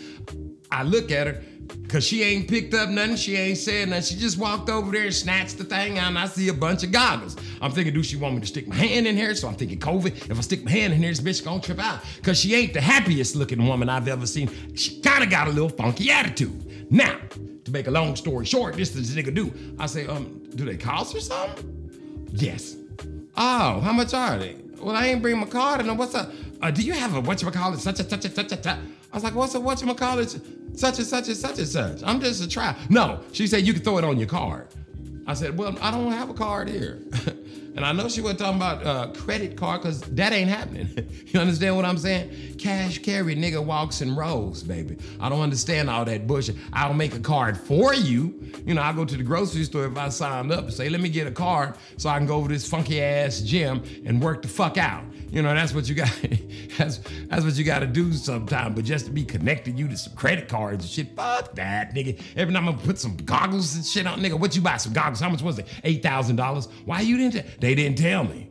[SPEAKER 1] I look at her because she ain't picked up nothing. She ain't said nothing. She just walked over there and snatched the thing out and I see a bunch of goggles. I'm thinking, do she want me to stick my hand in here? So I'm thinking, COVID, if I stick my hand in here, this bitch gonna trip out. Because she ain't the happiest looking woman I've ever seen. She kind of got a little funky attitude. Now, to make a long story short, this is nigga do. I say, um, do they cost or something? Yes. Oh, how much are they? Well, I ain't bring my card. And know what's up? Uh, do you have a whatchamacallit, such and such and such and such? I was like, what's a whatchamacallit, such and such and such and such? I'm just a try. No, she said you can throw it on your card. I said, well, I don't have a card here. and I know she wasn't talking about uh, credit card because that ain't happening. you understand what I'm saying? Cash carry nigga walks and rolls, baby. I don't understand all that bullshit. I'll make a card for you. You know, I go to the grocery store if I signed up and say, let me get a card so I can go over this funky ass gym and work the fuck out. You know, that's what you got. that's that's what you got to do sometime. But just to be connected you to some credit cards and shit, fuck that, nigga. Every time I'm gonna put some goggles and shit on, nigga. What you buy? Some goggles? How much was it? Eight thousand dollars. Why you didn't? They didn't tell me.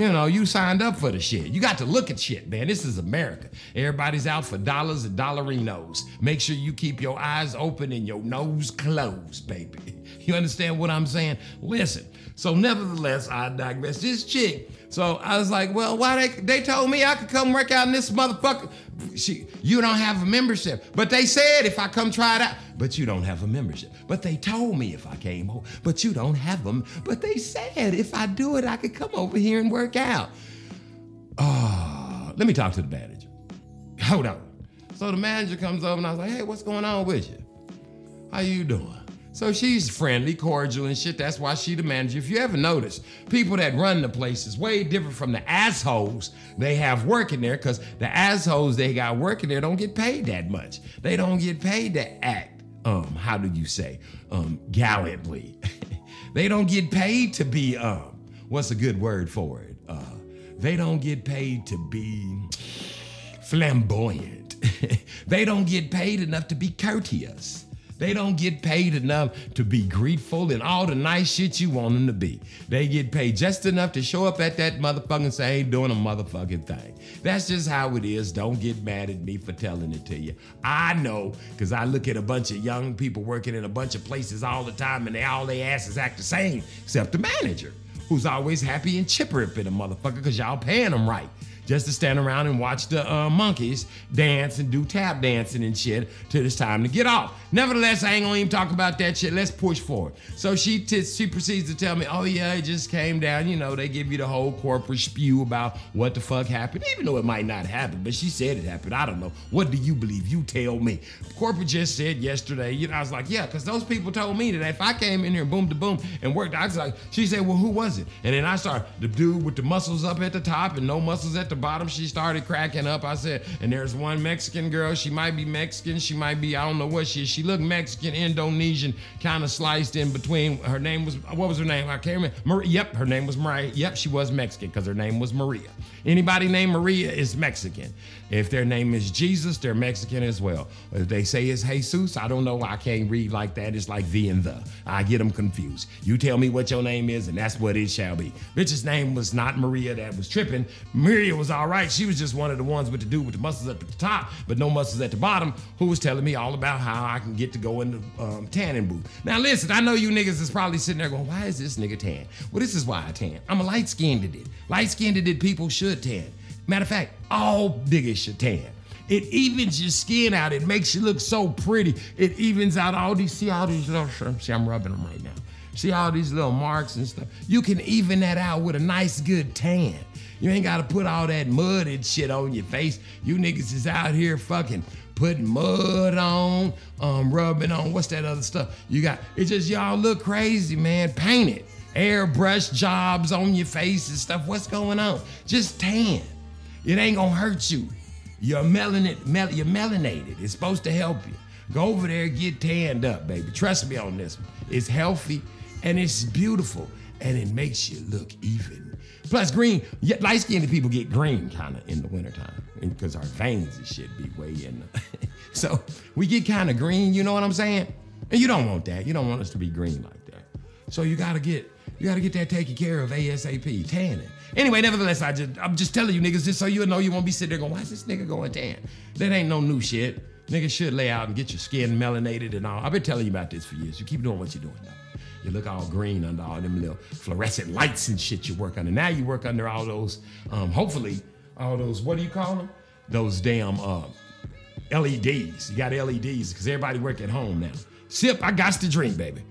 [SPEAKER 1] You know, you signed up for the shit. You got to look at shit, man. This is America. Everybody's out for dollars and dollarinos. Make sure you keep your eyes open and your nose closed, baby. You understand what I'm saying? Listen. So, nevertheless, I digress. This chick. So I was like, well, why they they told me I could come work out in this motherfucker. She, you don't have a membership. But they said if I come try it out, but you don't have a membership. But they told me if I came over, but you don't have them. But they said if I do it, I could come over here and work out. Oh, let me talk to the manager. Hold on. So the manager comes over and I was like, hey, what's going on with you? How you doing? So she's friendly, cordial, and shit. That's why she the manager. If you ever notice, people that run the place is way different from the assholes they have working there, because the assholes they got working there don't get paid that much. They don't get paid to act, um, how do you say, um, gallantly. they don't get paid to be, um, what's a good word for it? Uh, they don't get paid to be flamboyant. they don't get paid enough to be courteous. They don't get paid enough to be grateful and all the nice shit you want them to be. They get paid just enough to show up at that motherfucking and say, ain't doing a motherfucking thing. That's just how it is. Don't get mad at me for telling it to you. I know, because I look at a bunch of young people working in a bunch of places all the time and they all they asses act the same, except the manager, who's always happy and chipper up in a motherfucker because y'all paying them right just to stand around and watch the uh, monkeys dance and do tap dancing and shit till it's time to get off. Nevertheless, I ain't gonna even talk about that shit. Let's push forward. So she t- she proceeds to tell me, oh yeah, it just came down. You know, they give you the whole corporate spew about what the fuck happened, even though it might not happen. But she said it happened. I don't know. What do you believe? You tell me. Corporate just said yesterday. You know, I was like, yeah, because those people told me that if I came in here boom to boom and worked, I was like, she said, well, who was it? And then I started the dude with the muscles up at the top and no muscles at the bottom. She started cracking up. I said, and there's one Mexican girl. She might be Mexican. She might be, I don't know what she is. She looked Mexican, Indonesian, kind of sliced in between. Her name was, what was her name? I can't remember. Yep, her name was Maria. Yep, she was Mexican because her name was Maria. Anybody named Maria is Mexican. If their name is Jesus, they're Mexican as well. If they say it's Jesus, I don't know. I can't read like that. It's like the and the. I get them confused. You tell me what your name is, and that's what it shall be. Bitch's name was not Maria that was tripping. Maria was all right. She was just one of the ones with the dude with the muscles at the top, but no muscles at the bottom, who was telling me all about how I can get to go in the um, tanning booth. Now, listen, I know you niggas is probably sitting there going, why is this nigga tan? Well, this is why I tan. I'm a light skinned dude. Light skinned dude people should tan. Matter of fact, all niggas should tan. It evens your skin out. It makes you look so pretty. It evens out all these, see all these little, see, I'm rubbing them right now. See all these little marks and stuff. You can even that out with a nice, good tan. You ain't gotta put all that mud and shit on your face. You niggas is out here fucking putting mud on, um, rubbing on, what's that other stuff? You got, it's just y'all look crazy, man. Paint it. Airbrush jobs on your face and stuff. What's going on? Just tan. It ain't gonna hurt you. You're melanin, mel- you're melanated. It's supposed to help you. Go over there, get tanned up, baby. Trust me on this one. It's healthy and it's beautiful and it makes you look even. Plus, green, light skinned people get green kind of in the wintertime because our veins and shit be way in. The so we get kind of green, you know what I'm saying? And you don't want that. You don't want us to be green like that. So you gotta get you gotta get that taken care of ASAP, tanning. Anyway, nevertheless, I just I'm just telling you niggas just so you know you won't be sitting there going, why is this nigga going tan? That ain't no new shit. Niggas should lay out and get your skin melanated and all. I've been telling you about this for years. You keep doing what you're doing now. You look all green under all them little fluorescent lights and shit you work under. Now you work under all those, um, hopefully, all those, what do you call them? Those damn uh, LEDs. You got LEDs because everybody work at home now. Sip, I got to drink, baby.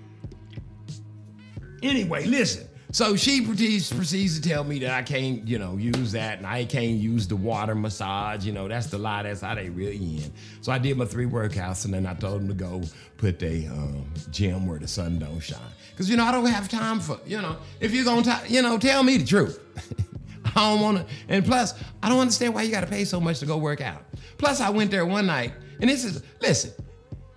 [SPEAKER 1] Anyway, listen. So she proceeds, to tell me that I can't, you know, use that and I can't use the water massage. You know, that's the lie. That's how they really in. So I did my three workouts and then I told them to go put the um, gym where the sun don't shine. Because, you know, I don't have time for, you know, if you're going to, you know, tell me the truth. I don't want to. And plus, I don't understand why you got to pay so much to go work out. Plus, I went there one night and this is, listen,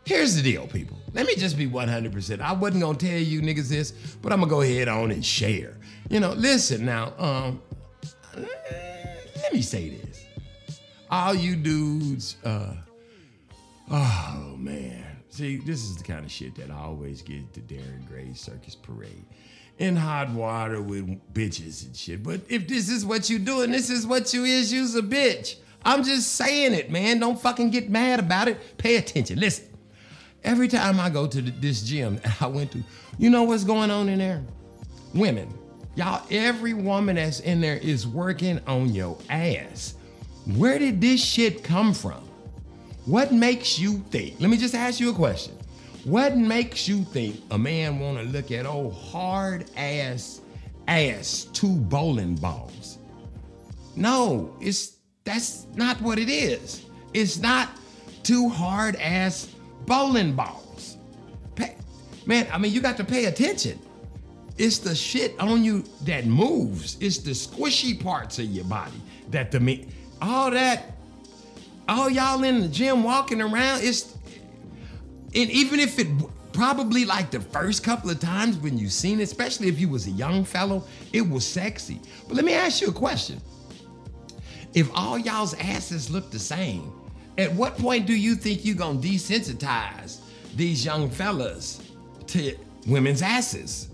[SPEAKER 1] here's the deal, people. Let me just be 100%. I wasn't gonna tell you niggas this, but I'm gonna go ahead on and share. You know, listen now, um, let me say this. All you dudes, uh, oh man. See, this is the kind of shit that I always get the Darren Gray Circus Parade. In hot water with bitches and shit. But if this is what you doing, this is what you is, you's a bitch. I'm just saying it, man. Don't fucking get mad about it. Pay attention. Listen. Every time I go to this gym I went to, you know what's going on in there? Women. Y'all, every woman that's in there is working on your ass. Where did this shit come from? What makes you think? Let me just ask you a question. What makes you think a man want to look at old hard ass ass two bowling balls? No, it's that's not what it is. It's not two hard ass bowling balls. Pa- Man, I mean, you got to pay attention. It's the shit on you that moves. It's the squishy parts of your body that the me all that, all y'all in the gym walking around. It's and even if it probably like the first couple of times when you seen it, especially if you was a young fellow, it was sexy. But let me ask you a question. If all y'all's asses look the same, at what point do you think you're gonna desensitize these young fellas to women's asses?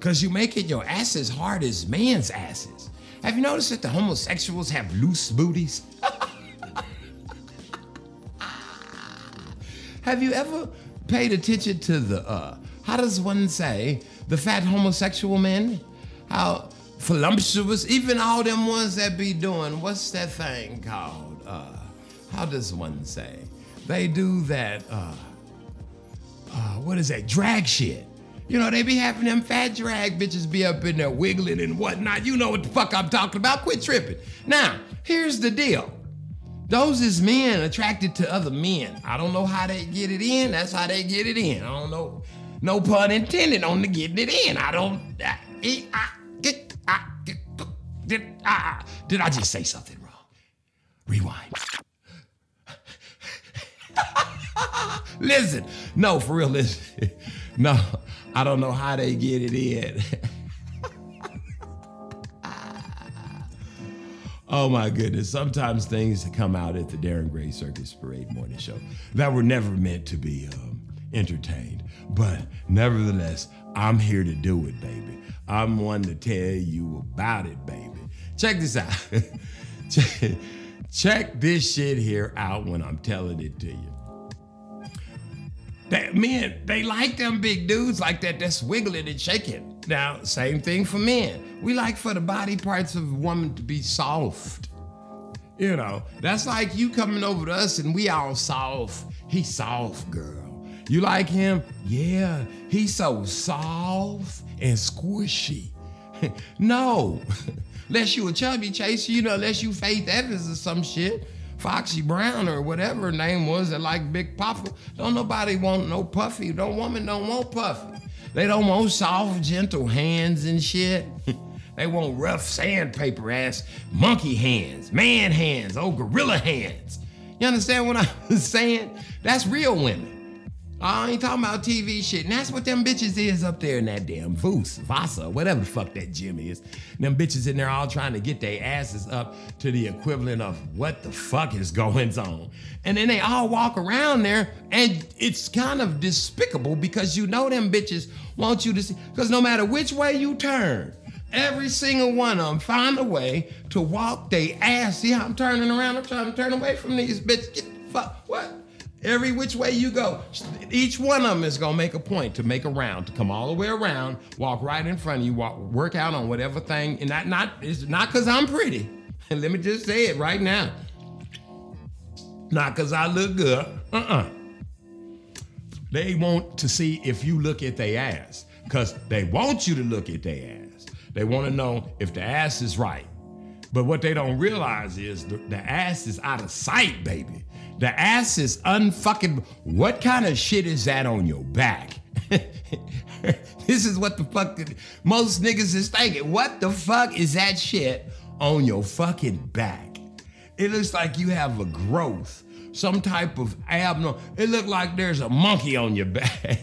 [SPEAKER 1] Cause you making your asses hard as man's asses. Have you noticed that the homosexuals have loose booties? Have you ever paid attention to the uh how does one say the fat homosexual men? How voluptuous, even all them ones that be doing, what's that thing called? Uh how does one say? They do that uh uh what is that? Drag shit. You know, they be having them fat drag bitches be up in there wiggling and whatnot. You know what the fuck I'm talking about. Quit tripping. Now, here's the deal. Those is men attracted to other men. I don't know how they get it in. That's how they get it in. I don't know. No pun intended on the getting it in. I don't. I, I, I, did, I, did I just say something wrong? Rewind. listen, no, for real, listen. No, I don't know how they get it in. Oh my goodness. Sometimes things come out at the Darren Gray Circus Parade Morning Show that were never meant to be um, entertained. But nevertheless, I'm here to do it, baby. I'm one to tell you about it, baby. Check this out. check, check this shit here out when I'm telling it to you. That men, they like them big dudes like that that's wiggling and shaking. Now, same thing for men. We like for the body parts of a woman to be soft. You know, that's like you coming over to us and we all soft. He soft, girl. You like him? Yeah, he's so soft and squishy. no, unless you a chubby chaser, you know, unless you Faith Evans or some shit. Foxy Brown or whatever her name was that like Big Papa. Don't nobody want no puffy. No woman don't want puffy. They don't want soft, gentle hands and shit. they want rough sandpaper ass monkey hands, man hands, old gorilla hands. You understand what I'm saying? That's real women. I ain't talking about TV shit. And that's what them bitches is up there in that damn Voos, Vasa, whatever the fuck that gym is. Them bitches in there all trying to get their asses up to the equivalent of what the fuck is going on. And then they all walk around there and it's kind of despicable because you know them bitches want you to see, because no matter which way you turn, every single one of them find a way to walk their ass. See how I'm turning around? I'm trying to turn away from these bitches. Get the fuck, what? Every which way you go, each one of them is gonna make a point to make a round, to come all the way around, walk right in front of you, walk, work out on whatever thing, and not not it's not because I'm pretty. And let me just say it right now, not because I look good. Uh-uh. They want to see if you look at their ass, because they want you to look at their ass. They want to know if the ass is right. But what they don't realize is the, the ass is out of sight, baby. The ass is unfucking. What kind of shit is that on your back? this is what the fuck most niggas is thinking. What the fuck is that shit on your fucking back? It looks like you have a growth, some type of abnormal. It look like there's a monkey on your back.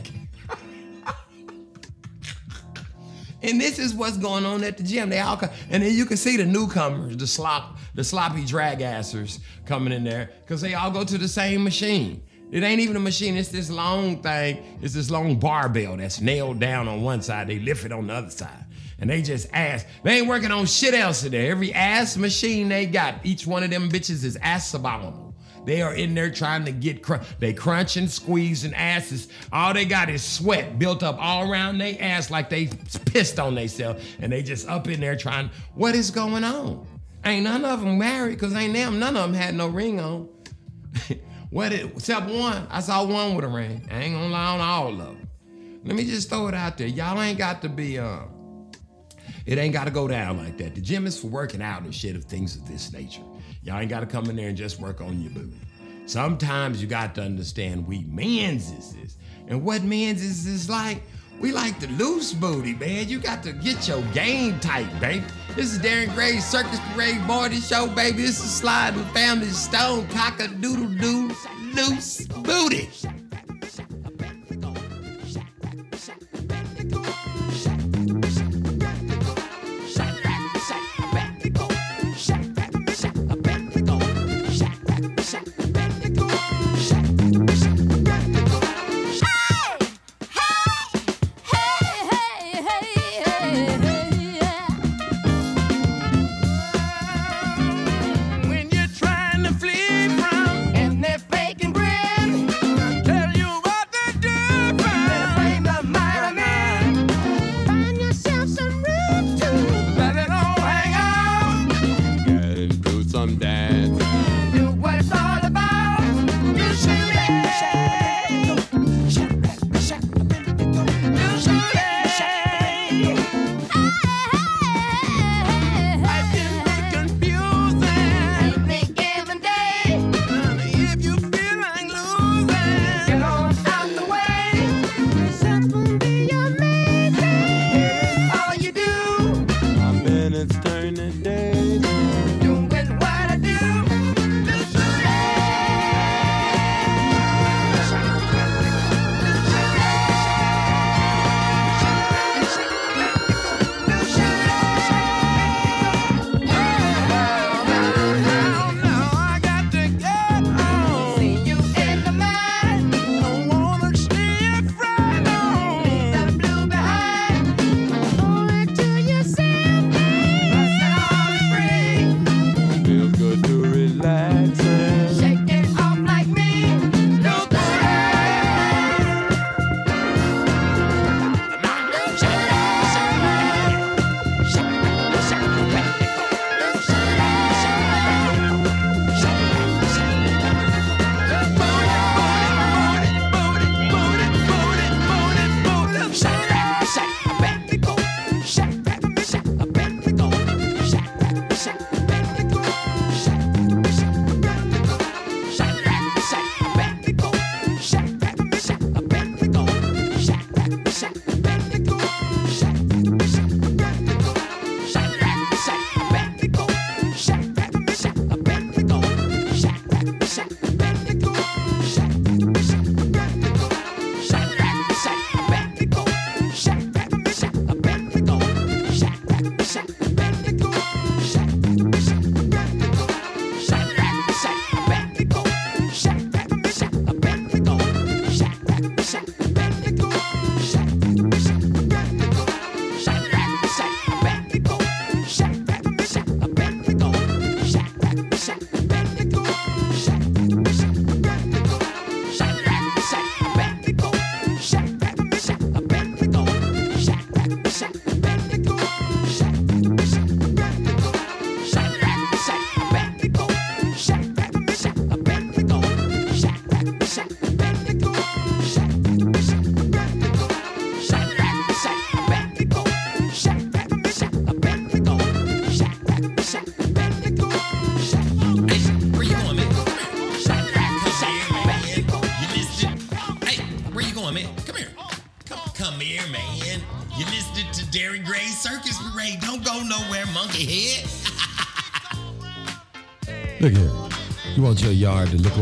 [SPEAKER 1] And this is what's going on at the gym. They all come, and then you can see the newcomers, the slop, the sloppy drag assers coming in there, because they all go to the same machine. It ain't even a machine, it's this long thing, it's this long barbell that's nailed down on one side, they lift it on the other side. And they just ass. They ain't working on shit else in there. Every ass machine they got, each one of them bitches is ass abominable. They are in there trying to get crunch. They crunching, squeezing asses. All they got is sweat built up all around their ass like they pissed on themselves. And they just up in there trying, what is going on? Ain't none of them married, cause ain't them, none of them had no ring on. what it, except one. I saw one with a ring. I ain't gonna lie on all of them. Let me just throw it out there. Y'all ain't got to be, um, it ain't got to go down like that. The gym is for working out and shit of things of this nature. Y'all ain't got to come in there and just work on your booty. Sometimes you got to understand we men's is this. And what men's is is like, we like the loose booty, man. You got to get your game tight, baby. This is Darren Gray's Circus Parade Morning Show, baby. This is Slide with Family Stone, cock a doodle doo, loose booty.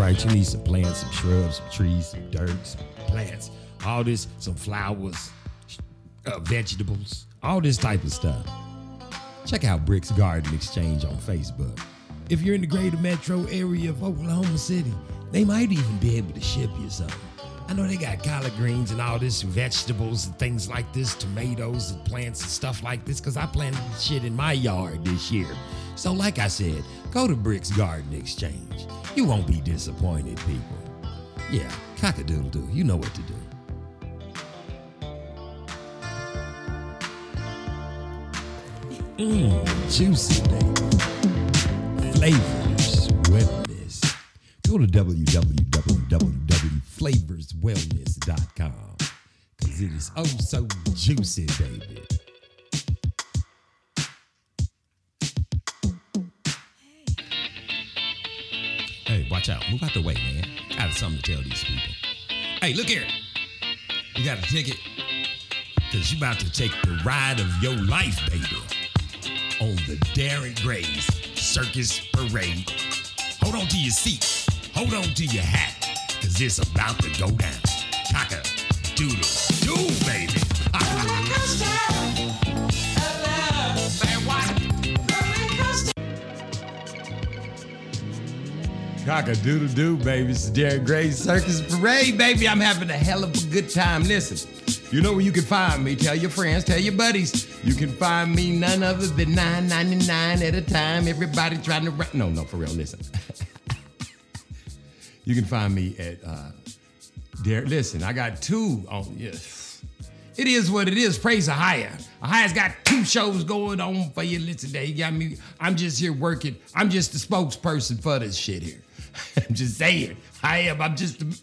[SPEAKER 1] Right, you need some plants, some shrubs, some trees, some dirt, some plants, all this, some flowers, uh, vegetables, all this type of stuff. Check out Bricks Garden Exchange on Facebook. If you're in the greater metro area of Oklahoma City, they might even be able to ship you some. I know they got collard greens and all this vegetables and things like this, tomatoes and plants and stuff like this, because I planted shit in my yard this year. So, like I said, go to Bricks Garden Exchange. You won't be disappointed, people. Yeah, cock a doodle doo. You know what to do. Mmm, juicy, baby. Flavors Wellness. Go to www.flavorswellness.com because it is oh so juicy, baby. Watch out. Move out the way, man. I have something to tell these people. Hey, look here. You got a ticket? Cause you about to take the ride of your life, baby. On the Darren Grays Circus Parade. Hold on to your seat. Hold on to your hat. Cause it's about to go down. Cocker doodle doo, baby. Cock a doodle doo, baby. It's the Darren Gray Circus Parade, baby. I'm having a hell of a good time. Listen, you know where you can find me. Tell your friends, tell your buddies. You can find me none other than $9.99 at a time. Everybody trying to run. No, no, for real. Listen. you can find me at uh Dar- Listen, I got two on yes. It is what it is. Praise Ahia. Ahia's got two shows going on for you. Listen, they got me. I'm just here working. I'm just the spokesperson for this shit here. I'm just saying. I am. I'm just. The,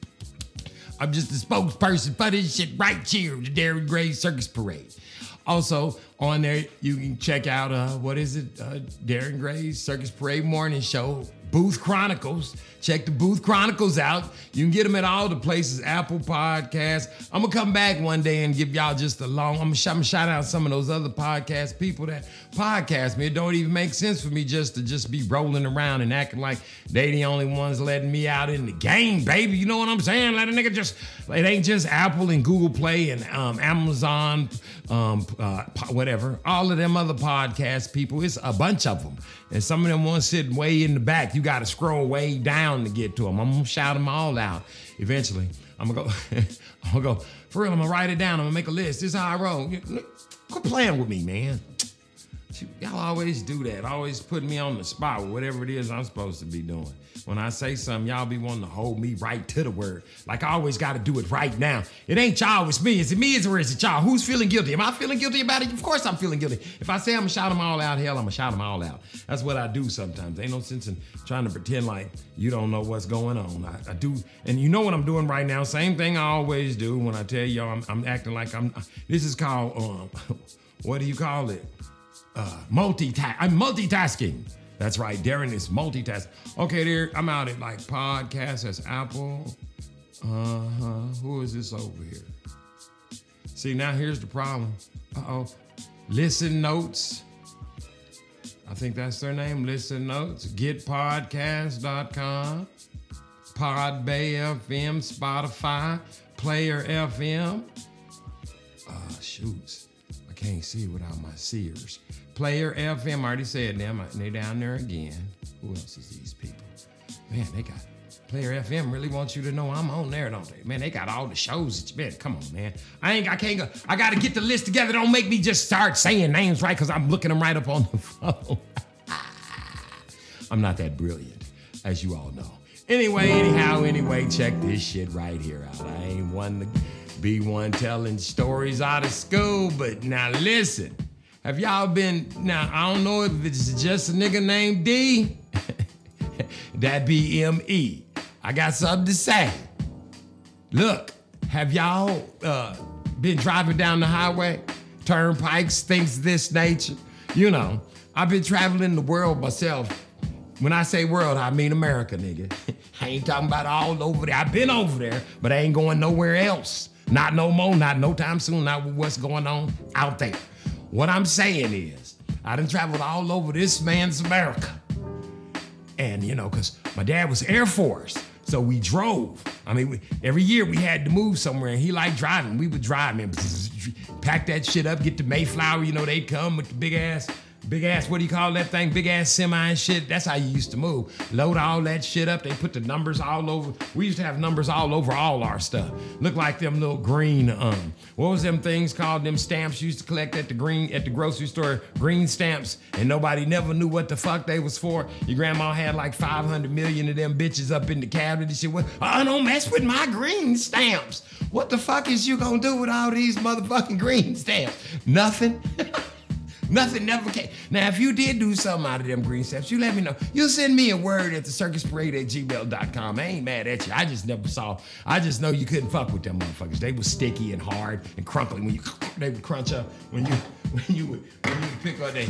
[SPEAKER 1] I'm just the spokesperson for this shit right here, the Darren Gray Circus Parade. Also, on there, you can check out uh, what is it? Uh, Darren Gray's Circus Parade Morning Show, Booth Chronicles. Check the Booth Chronicles out. You can get them at all the places, Apple Podcasts. I'm gonna come back one day and give y'all just a long. I'm gonna, shout out some of those other podcast people that podcast me. It don't even make sense for me just to just be rolling around and acting like they the only ones letting me out in the game, baby. You know what I'm saying? Let a nigga just. It ain't just Apple and Google Play and um, Amazon, um, uh, whatever. All of them other podcast people. It's a bunch of them, and some of them ones sitting way in the back. You got to scroll way down to get to them. I'm gonna shout them all out eventually. I'm gonna go. I'm gonna go for real. I'm gonna write it down. I'm gonna make a list. This is how I roll. Quit playing with me, man. Y'all always do that. Always put me on the spot with whatever it is I'm supposed to be doing. When I say something, y'all be wanting to hold me right to the word. Like I always got to do it right now. It ain't y'all, it's me. Is it me or is it y'all? Who's feeling guilty? Am I feeling guilty about it? Of course I'm feeling guilty. If I say I'm gonna shout them all out, hell, I'm gonna shout them all out. That's what I do sometimes. Ain't no sense in trying to pretend like you don't know what's going on. I, I do, and you know what I'm doing right now. Same thing I always do when I tell y'all I'm, I'm acting like I'm. This is called um, what do you call it? uh, multitask. I'm multitasking. That's right. Darren is multitasking. Okay, there. I'm out at like podcast. That's Apple. Uh huh. Who is this over here? See, now here's the problem. Uh oh. Listen Notes. I think that's their name. Listen Notes. GetPodcast.com. Podbay FM. Spotify. Player FM. Uh, shoots. I can't see without my seers. Player FM, already said them. They down there again. Who else is these people? Man, they got Player FM really wants you to know I'm on there, don't they? Man, they got all the shows that you been. Come on, man. I ain't I can't go. I gotta get the list together. Don't make me just start saying names right because I'm looking them right up on the phone. I'm not that brilliant, as you all know. Anyway, anyhow, anyway, check this shit right here out. I ain't one to be one telling stories out of school, but now listen. Have y'all been now? I don't know if it's just a nigga named D. that be M E. I got something to say. Look, have y'all uh, been driving down the highway, turnpikes, things of this nature? You know, I've been traveling the world myself. When I say world, I mean America, nigga. I ain't talking about all over there. I've been over there, but I ain't going nowhere else. Not no more, not no time soon, not with what's going on out there. What I'm saying is, I done traveled all over this man's America. And, you know, because my dad was Air Force. So we drove. I mean, we, every year we had to move somewhere, and he liked driving. We would drive, man. Pack that shit up, get to Mayflower. You know, they'd come with the big ass, big ass, what do you call that thing? Big ass semi and shit. That's how you used to move. Load all that shit up. They put the numbers all over. We used to have numbers all over all our stuff. Look like them little green, um, what was them things called? Them stamps you used to collect at the green, at the grocery store, green stamps, and nobody never knew what the fuck they was for. Your grandma had like 500 million of them bitches up in the cabinet and shit. Oh, don't mess with my green stamps. What the fuck is you gonna do with all these motherfucking green stamps? Nothing. Nothing never came. Now, if you did do something out of them green stamps, you let me know. You send me a word at the circusparade at gmail.com. I ain't mad at you. I just never saw. I just know you couldn't fuck with them motherfuckers. They was sticky and hard and crunkly. When you they would crunch up when you when you would when you pick up they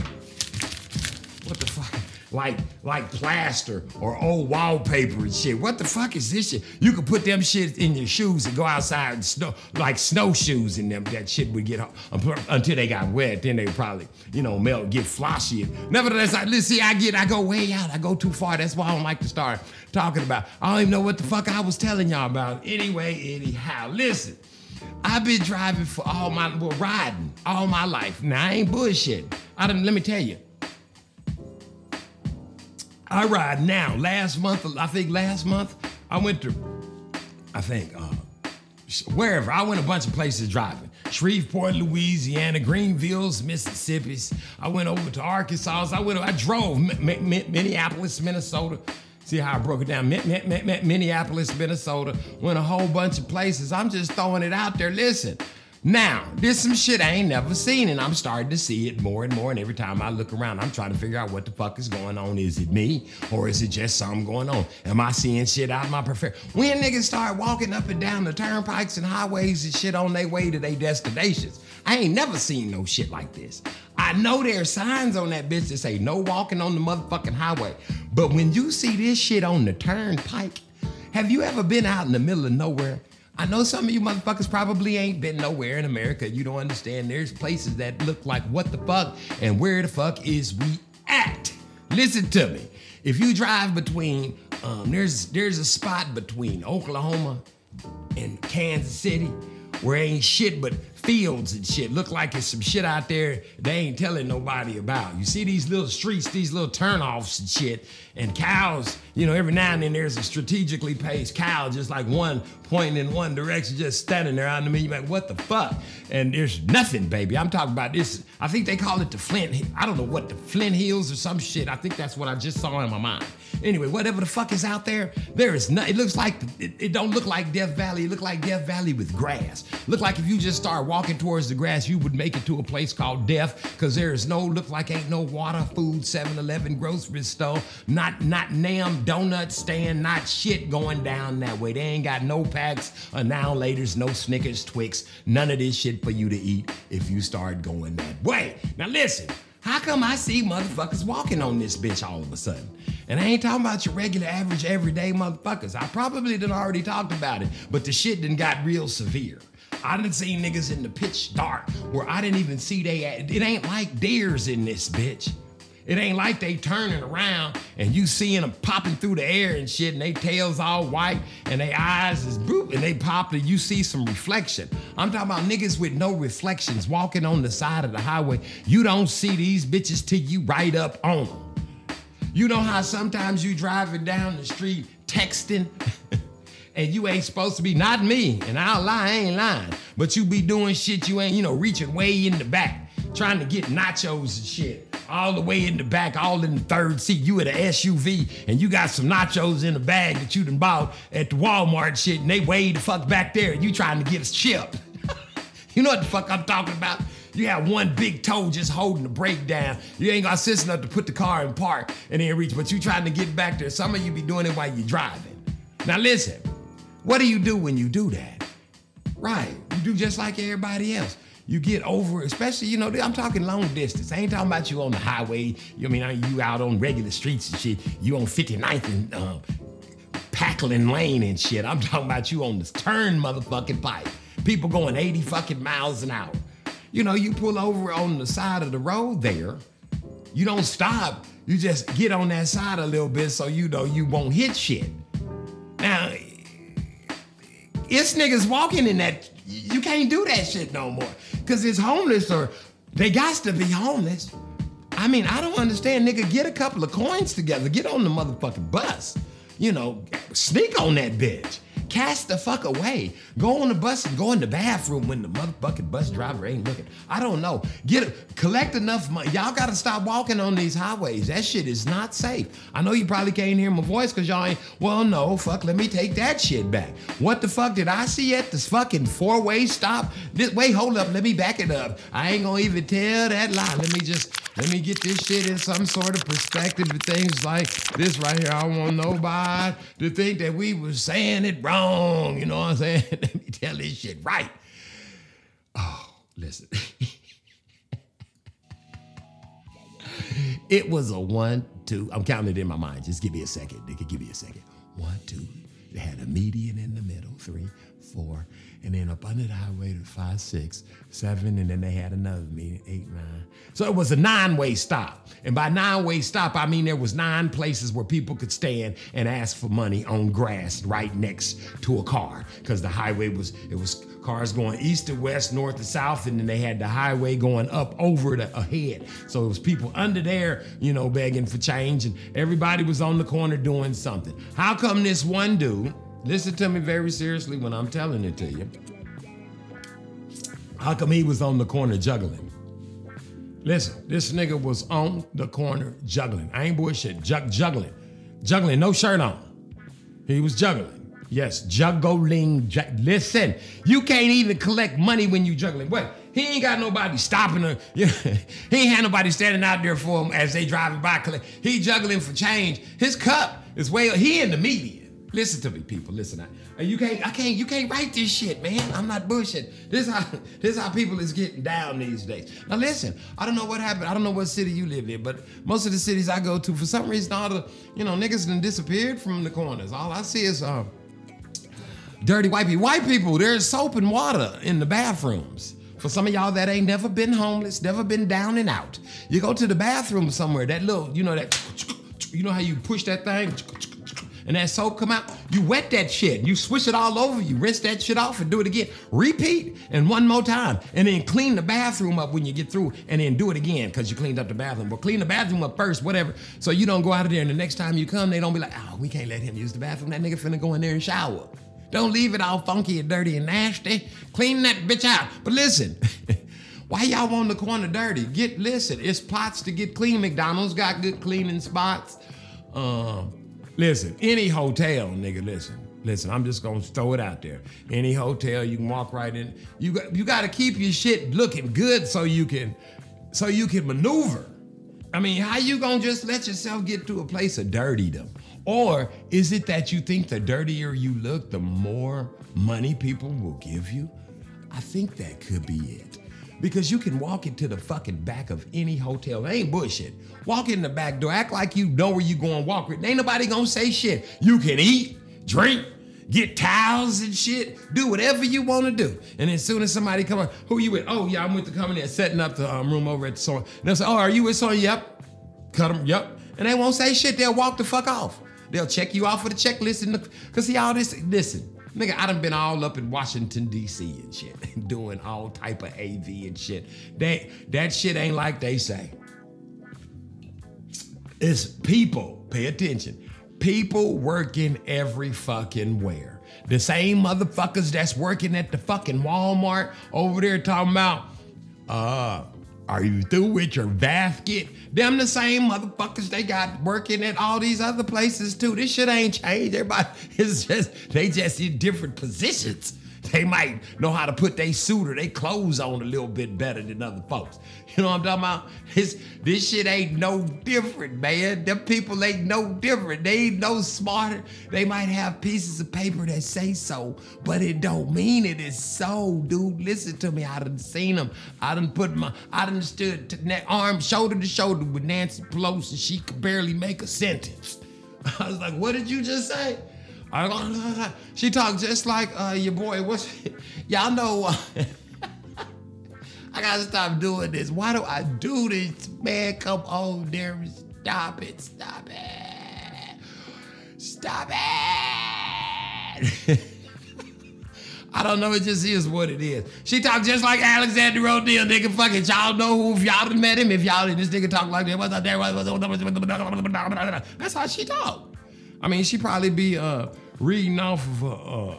[SPEAKER 1] what the fuck? Like like plaster or old wallpaper and shit. What the fuck is this shit? You could put them shit in your shoes and go outside and snow like snowshoes in them. That shit would get until they got wet. Then they probably you know melt, get floshy. Nevertheless, I let's see. I get I go way out. I go too far. That's why I don't like to start talking about. I don't even know what the fuck I was telling y'all about. Anyway, anyhow, listen. I've been driving for all my well, riding all my life. Now I ain't bullshit. I done, let me tell you. I ride now. Last month, I think last month, I went to, I think, uh, wherever. I went a bunch of places driving. Shreveport, Louisiana, Greenville's, Mississippi's. I went over to Arkansas. I went. I drove M- M- M- Minneapolis, Minnesota. See how I broke it down? Min- Minneapolis, Minnesota. Went a whole bunch of places. I'm just throwing it out there. Listen. Now, there's some shit I ain't never seen, and I'm starting to see it more and more. And every time I look around, I'm trying to figure out what the fuck is going on. Is it me, or is it just something going on? Am I seeing shit out of my prefer? When niggas start walking up and down the turnpikes and highways and shit on their way to their destinations, I ain't never seen no shit like this. I know there's signs on that bitch that say no walking on the motherfucking highway, but when you see this shit on the turnpike, have you ever been out in the middle of nowhere? I know some of you motherfuckers probably ain't been nowhere in America. You don't understand. There's places that look like what the fuck and where the fuck is we at? Listen to me. If you drive between, um, there's there's a spot between Oklahoma and Kansas City where ain't shit but fields and shit. Look like there's some shit out there they ain't telling nobody about. You see these little streets, these little turnoffs and shit, and cows, you know, every now and then there's a strategically paced cow, just like one pointing in one direction, just standing there in the middle. You're like, what the fuck? And there's nothing, baby. I'm talking about this. I think they call it the Flint. I don't know what the Flint Hills or some shit. I think that's what I just saw in my mind. Anyway, whatever the fuck is out there, there is not. It looks like it, it don't look like Death Valley. It look like Death Valley with grass. Look like if you just start walking towards the grass, you would make it to a place called Death, because there is no look like ain't no water, food, 7-Eleven, grocery store, not not nam donut stand, not shit going down that way. They ain't got no packs, uh, now laters, no Snickers, Twix, none of this shit for you to eat if you start going that way. Now listen. How come I see motherfuckers walking on this bitch all of a sudden? And I ain't talking about your regular, average, everyday motherfuckers. I probably done already talked about it, but the shit done got real severe. I done seen niggas in the pitch dark where I didn't even see they. It ain't like deers in this bitch. It ain't like they turning around and you seeing them popping through the air and shit, and they tails all white and they eyes is boop and they pop and you see some reflection. I'm talking about niggas with no reflections walking on the side of the highway. You don't see these bitches till you right up on them. You know how sometimes you driving down the street texting and you ain't supposed to be, not me, and I'll lie, I ain't lying, but you be doing shit you ain't, you know, reaching way in the back, trying to get nachos and shit. All the way in the back, all in the third seat. You at an SUV and you got some nachos in a bag that you done bought at the Walmart shit, and they way the fuck back there, and you trying to get a chip. you know what the fuck I'm talking about? You have one big toe just holding the brake down. You ain't got sense enough to put the car in park and then reach, but you trying to get back there. Some of you be doing it while you're driving. Now listen, what do you do when you do that? Right, you do just like everybody else. You get over, especially, you know, I'm talking long distance. I ain't talking about you on the highway. You I mean, you out on regular streets and shit. You on 59th and uh, Packland Lane and shit. I'm talking about you on this turn motherfucking pipe. People going 80 fucking miles an hour. You know, you pull over on the side of the road there. You don't stop. You just get on that side a little bit so you know you won't hit shit. Now, it's niggas walking in that. You can't do that shit no more. Cause it's homeless or they got to be homeless. I mean, I don't understand, nigga. Get a couple of coins together. Get on the motherfucking bus. You know, sneak on that bitch. Cast the fuck away. Go on the bus and go in the bathroom when the motherfucking bus driver ain't looking. I don't know. Get collect enough money. Y'all gotta stop walking on these highways. That shit is not safe. I know you probably can't hear my voice because y'all ain't. Well, no, fuck. Let me take that shit back. What the fuck did I see at this fucking four-way stop? This wait, hold up. Let me back it up. I ain't gonna even tell that lie. Let me just let me get this shit in some sort of perspective things like this right here. I want nobody to think that we was saying it wrong. You know what I'm saying? Let me tell this shit right. Oh, listen. It was a one, two. I'm counting it in my mind. Just give me a second. They could give me a second. One, two. They had a median in the middle. Three, four. And then up under the highway to five, six, seven. And then they had another median, eight, nine. So it was a nine-way stop. And by nine-way stop, I mean there was nine places where people could stand and ask for money on grass right next to a car. Because the highway was, it was cars going east to west, north to south, and then they had the highway going up over the ahead. So it was people under there, you know, begging for change, and everybody was on the corner doing something. How come this one dude, listen to me very seriously when I'm telling it to you, how come he was on the corner juggling? Listen, this nigga was on the corner juggling. I ain't bullshit, jug- juggling. Juggling, no shirt on. He was juggling. Yes, juggling. Ju- Listen, you can't even collect money when you juggling. What? He ain't got nobody stopping him. he ain't had nobody standing out there for him as they driving by. He juggling for change. His cup is way. He in the median. Listen to me, people. Listen, I, you can't. I can't. You can't write this shit, man. I'm not bullshit. This is how. This is how people is getting down these days. Now listen. I don't know what happened. I don't know what city you live in, but most of the cities I go to, for some reason, all the you know niggas done disappeared from the corners. All I see is um dirty white people. White people, there's soap and water in the bathrooms. For some of y'all that ain't never been homeless, never been down and out. You go to the bathroom somewhere, that little, you know, that, you know how you push that thing and that soap come out? You wet that shit. You swish it all over. You rinse that shit off and do it again. Repeat and one more time. And then clean the bathroom up when you get through and then do it again because you cleaned up the bathroom. But clean the bathroom up first, whatever. So you don't go out of there and the next time you come, they don't be like, oh, we can't let him use the bathroom. That nigga finna go in there and shower. Don't leave it all funky and dirty and nasty. Clean that bitch out. But listen, why y'all want the corner dirty? Get listen, it's plots to get clean. McDonald's got good cleaning spots. Um, listen, any hotel, nigga, listen. Listen, I'm just gonna throw it out there. Any hotel, you can walk right in. You got you gotta keep your shit looking good so you can so you can maneuver. I mean, how you gonna just let yourself get to a place of dirtydom? Or is it that you think the dirtier you look, the more money people will give you? I think that could be it. Because you can walk into the fucking back of any hotel. It ain't bullshit. Walk in the back door, act like you know where you going, walk with. Ain't nobody gonna say shit. You can eat, drink, get towels and shit, do whatever you want to do. And as soon as somebody come on, who you with? Oh yeah, I'm with the company that's setting up the um, room over at the store. And they'll say, oh, are you with so? Yep. Cut them. Yep. And they won't say shit. They'll walk the fuck off. They'll check you off with a checklist and cause see all this. Listen, nigga, I done been all up in Washington D.C. and shit, doing all type of AV and shit. They that shit ain't like they say. It's people. Pay attention. People working every fucking where. The same motherfuckers that's working at the fucking Walmart over there talking about, uh, are you through with your basket? Them the same motherfuckers they got working at all these other places too. This shit ain't changed. Everybody is just they just in different positions. They might know how to put their suit or their clothes on a little bit better than other folks. You know what I'm talking about? This this shit ain't no different, man. Them people ain't no different. They ain't no smarter. They might have pieces of paper that say so, but it don't mean it is so, dude. Listen to me. I done seen them. I done put my, I done stood to arm shoulder to shoulder with Nancy Pelosi. She could barely make a sentence. I was like, what did you just say? I, she talked just like uh, your boy. What's y'all know? I gotta stop doing this. Why do I do this, man? Come on, there. Stop it. Stop it. Stop it. I don't know. It just is what it is. She talked just like Alexander O'Neal, nigga. Fucking y'all know who if y'all done met him. If y'all this nigga talk like that, what's up there? That's how she talk. I mean, she probably be uh, reading off of, a, uh,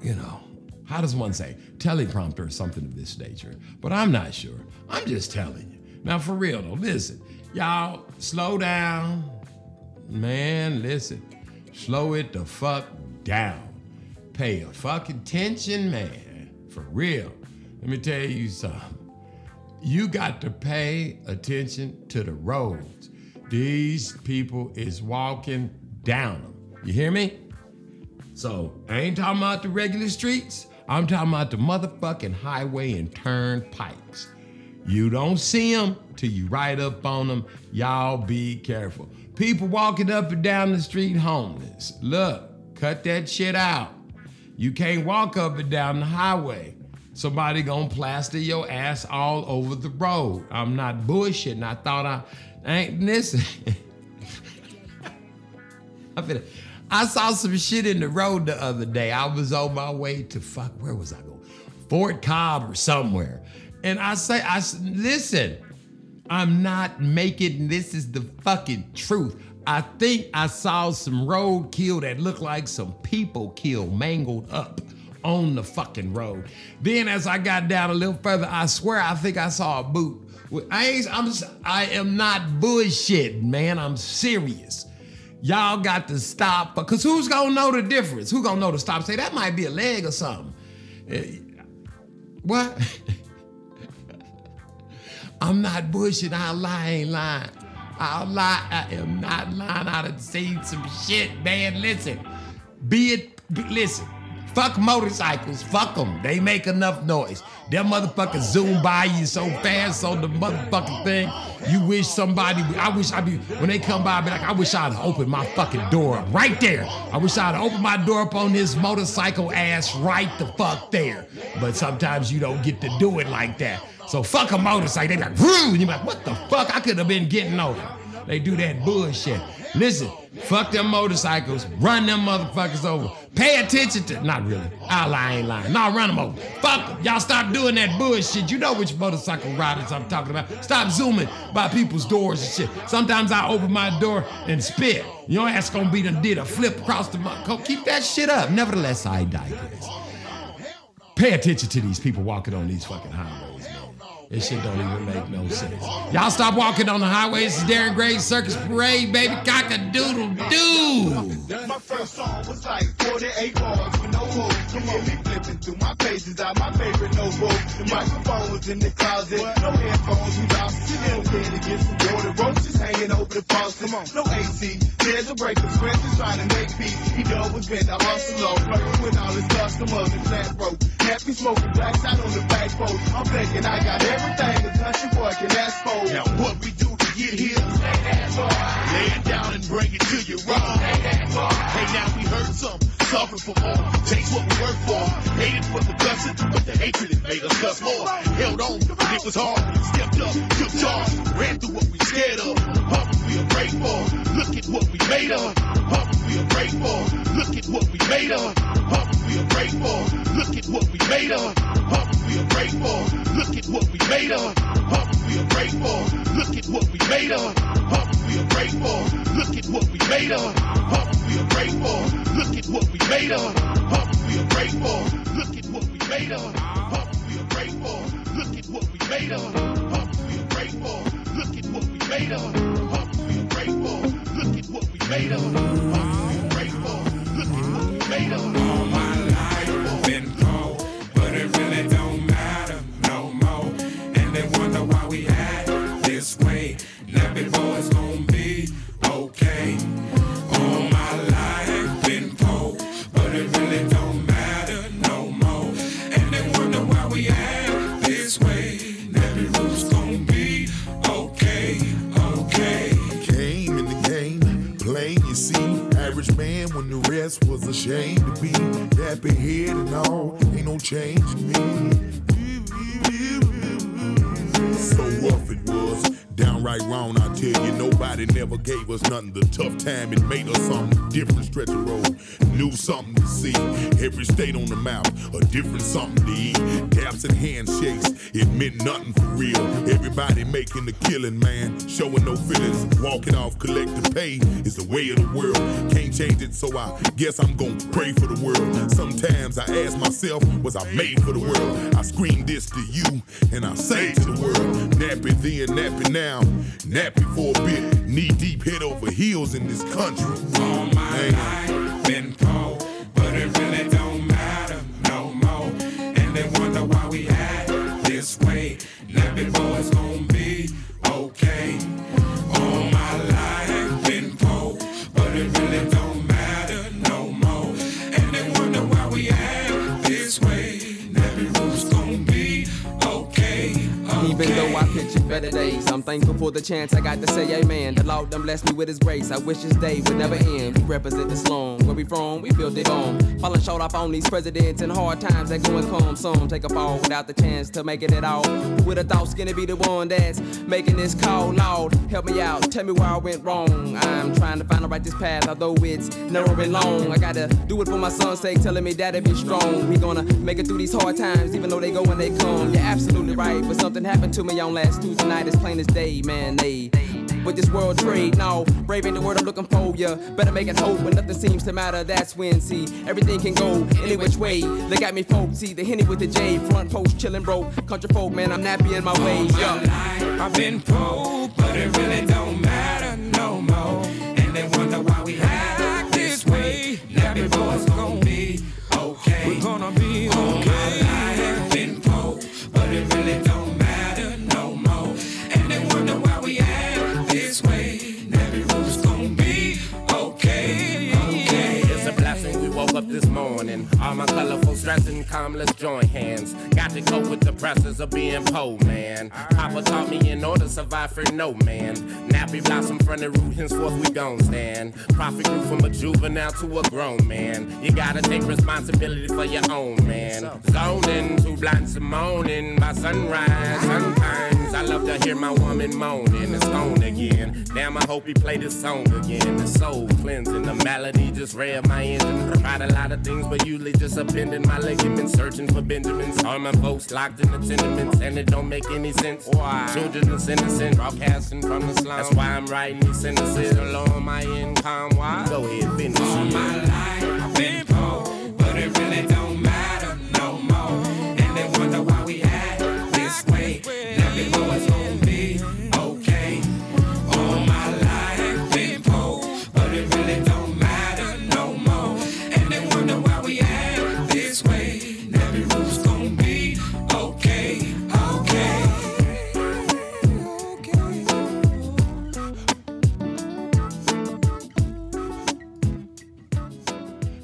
[SPEAKER 1] you know, how does one say, teleprompter or something of this nature. But I'm not sure. I'm just telling you. Now, for real though, listen, y'all, slow down. Man, listen, slow it the fuck down. Pay a fucking attention, man. For real. Let me tell you something. You got to pay attention to the roads. These people is walking down them. You hear me? So I ain't talking about the regular streets. I'm talking about the motherfucking highway and turnpikes. You don't see them till you ride up on them. Y'all be careful. People walking up and down the street homeless. Look, cut that shit out. You can't walk up and down the highway. Somebody gonna plaster your ass all over the road. I'm not bullshitting. I thought I ain't listen. I finna, I saw some shit in the road the other day. I was on my way to fuck. Where was I going? Fort Cobb or somewhere. And I say, I listen. I'm not making. This is the fucking truth. I think I saw some roadkill that looked like some people killed, mangled up on the fucking road. Then as I got down a little further, I swear I think I saw a boot. I ain't, I'm, I am not bullshitting, man. I'm serious. Y'all got to stop, because who's gonna know the difference? Who gonna know to stop? Say that might be a leg or something. Eh, What? I'm not bushing. I lie, ain't lying. I'll lie. I am not lying. I done seen some shit, man. Listen, be it, be, listen. Fuck motorcycles. Fuck them. They make enough noise. Them motherfuckers zoom by you so fast on the motherfucking thing. You wish somebody, I wish I'd be, when they come by, I'd be like, I wish I'd open my fucking door up right there. I wish I'd open my door up on this motorcycle ass right the fuck there. But sometimes you don't get to do it like that. So fuck a motorcycle. They be like, and you're like, what the fuck? I could have been getting over. They do that bullshit. Listen, fuck them motorcycles. Run them motherfuckers over. Pay attention to, not really. I lie, ain't lying. No, run them over. Fuck them. Y'all stop doing that bullshit. You know which motorcycle riders I'm talking about. Stop zooming by people's doors and shit. Sometimes I open my door and spit. Your ass gonna be done did a flip across the mud. Go Keep that shit up. Nevertheless, I digress. Pay attention to these people walking on these fucking highways. This shit don't even make no sense. Y'all stop walking on the highways. It's Darren Gray Circus Parade, baby. Cock a doodle doo.
[SPEAKER 17] My first song was like 48 bars with no hook. You hear me flipping through my pages out my favorite notebook. The microphone was in the closet. No headphones, we lost. Still been against the door. The roaches hanging over the faucet. No AC. There's a break of Spencer trying to make beats. He done was been the hustle Working with all his customers and flat broke. Happy smoking blacks out on the back porch. I'm thinking I got everything a country boy can ask for. Now what we do to get here? Lay it down and bring it to you raw. Hey, now we heard some. Suffer for more. Takes what we work for. Hated for the cussing, but the hatred it made us cuss more. Held on, but it was hard. Stepped up, took charge, ran through what we scared of. Pumpers we afraid for. Look at what we made of. Pumpers we afraid for. Look at what we made of. Pumpers we afraid for. Look at what we made of. Pumpers we afraid for. Look at what we made of. Pumpers we afraid for. Look at what we made of. We afraid for. Look at what we made of. Pumpers we afraid for. Look at what we made of. Pumpers we afraid for. Look at what we made of. Pumpers we afraid for. Look at what we made of. Pumpers we afraid for. Look at what we made of. Pumpers we afraid for. Look at what we made of. Pumpers we afraid for. Look at what we made of.
[SPEAKER 9] All my life been poor, but it really don't matter no more. And they wonder why we act this way. Now before it's gonna
[SPEAKER 18] rest was ashamed to be. Happy head and all, ain't no change in me. So rough it was, downright wrong. I tell you, nobody never gave us nothing. The tough time, it made us something different. Stretch the road, knew something to see. Every state on the map, a different something to eat. Taps and handshakes, it meant nothing for real. Everybody making the killing, man. Showing no feelings, walking off collective pay is the way of the world. Can't change it, so I guess I'm gonna pray for the world. Sometimes I ask myself, was I made for the world? I scream this to you, and I say to the world, nappy then, nappy now, nappy for a bit, knee deep, head over heels in this country.
[SPEAKER 9] All my life been poor, but it really don't matter no more. And they wonder why we act this way. Now before it's gonna be okay. All my life been poor, but it really don't matter no more. And they wonder why we act this way. Now before it's gonna be okay.
[SPEAKER 19] Even though I
[SPEAKER 20] better days. I'm thankful for the chance I got to say amen. The Lord done blessed me with his grace. I wish this day would never end. We represent the slum. Where we from, we built it on. Falling short off on these presidents and hard times that go and come. Some take a fall without the chance to make it at all. With a thought skinny be the one that's making this call? Lord, help me out. Tell me where I went wrong. I'm trying to find the righteous path, although it's narrow and long. I gotta do it for my son's sake, telling me that be strong. We gonna make it through these hard times, even though they go and they come. You're absolutely right, but something happened to me on last Tuesday night. It's plain as day, man. They with this world trade, no, brave ain't the word I'm looking for. Ya better make it hope when nothing seems to matter. That's when see everything can go any which way. Look at me, folks. See the henny with the J, front post chillin' bro, Country folk, man, I'm nappy in my way. Yeah.
[SPEAKER 9] I've been broke, but it really don't matter
[SPEAKER 21] colorful stressing, calm, let's join hands. Got to cope with the pressures of being poor, man. Papa taught me in order to survive for no man. Nappy blossom from the root, henceforth we gon' stand. Prophet grew from a juvenile to a grown man. You gotta take responsibility for your own, man. Zoning, too blind to moaning by sunrise. Sometimes I love to hear my woman moaning. It's on again. Damn, I hope he play this song again. The soul cleansing, the melody just rev my engine. Tried a lot of things, but usually just appending my ligaments. Searching for Benjamins. All my folks locked in the tenements, and it don't make any sense. Why? Children is innocent, broadcasting from the slum. That's why I'm writing these sentences along my income. Why? Go ahead, finish
[SPEAKER 9] All my life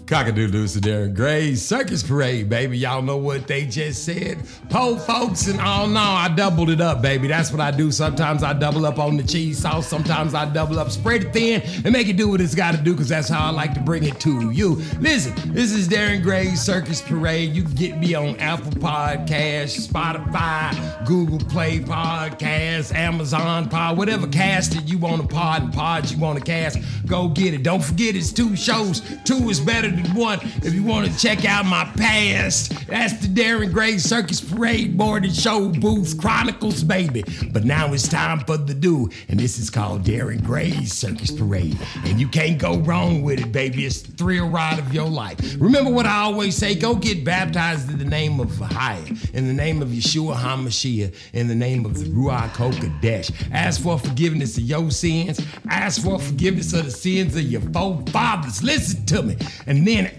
[SPEAKER 1] Cockadoodle to Darren Gray Circus Parade, baby. Y'all know what they just said. Po folks and oh no, I doubled it up, baby. That's what I do. Sometimes I double up on the cheese sauce. Sometimes I double up, spread it thin, and make it do what it's got to do, because that's how I like to bring it to you. Listen, this is Darren Gray's Circus Parade. You can get me on Apple Podcast, Spotify, Google Play Podcast, Amazon Pod, whatever cast that you want to pod and pods you want to cast, go get it. Don't forget it's two shows. Two is better than one. If you want to check out my past, that's the Darren Gray Circus Parade Board and Show Booth Chronicles, baby. But now it's time for the do, and this is called Darren Gray's Circus Parade. And you can't go wrong with it, baby. It's the thrill ride of your life. Remember what I always say go get baptized in the name of Ahia, in the name of Yeshua HaMashiach, in the name of the Ruach HaKodesh. Ask for forgiveness of your sins. Ask for forgiveness of the sins of your forefathers. Listen to me. And then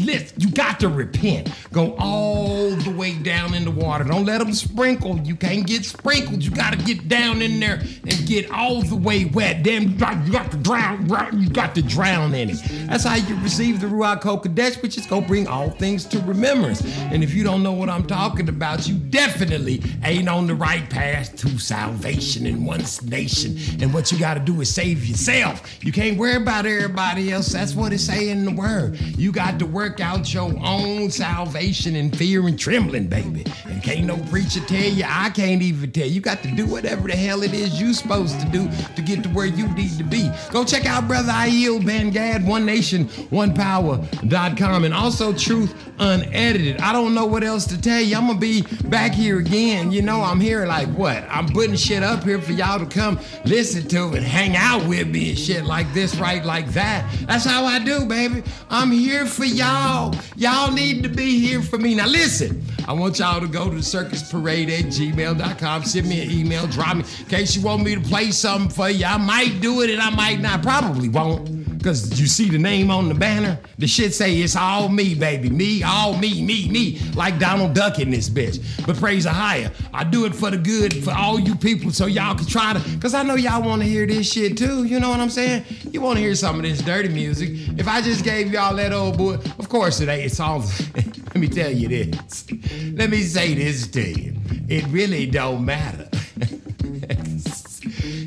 [SPEAKER 1] listen, you got to repent. Go all the way down in the water. Don't let them sprinkle. You can't get sprinkled. You got to get down in there and get all the way wet. Damn, you got, you got to drown. You got to drown in it. That's how you receive the Ruach Kodesh, which is going to bring all things to remembrance. And if you don't know what I'm talking about, you definitely ain't on the right path to salvation in one nation. And what you got to do is save yourself. You can't worry about everybody else. That's what it's saying in the word. You got to work out your own salvation in fear and trembling, baby. And can't no preacher tell you, I can't even tell you. Got to do whatever the hell it is you supposed to do to get to where you need to be. Go check out Brother Aiel Ben Gad, One Nation, One Power.com, and also Truth Unedited. I don't know what else to tell you. I'm gonna be back here again. You know, I'm here like what? I'm putting shit up here for y'all to come listen to and hang out with me and shit like this, right? Like that. That's how I do, baby. I'm here for y'all. Y'all Y'all need to be here for me. Now listen, I want y'all to go to the circus parade at gmail.com. Send me an email, drop me in case you want me to play something for you. I might do it and I might not. Probably won't. Cause you see the name on the banner? The shit say it's all me, baby. Me, all me, me, me. Like Donald Duck in this bitch. But praise Ahia. I do it for the good for all you people so y'all can try to cause I know y'all wanna hear this shit too. You know what I'm saying? You wanna hear some of this dirty music. If I just gave y'all that old boy, of course it ain't. It's all let me tell you this. Let me say this to you. It really don't matter.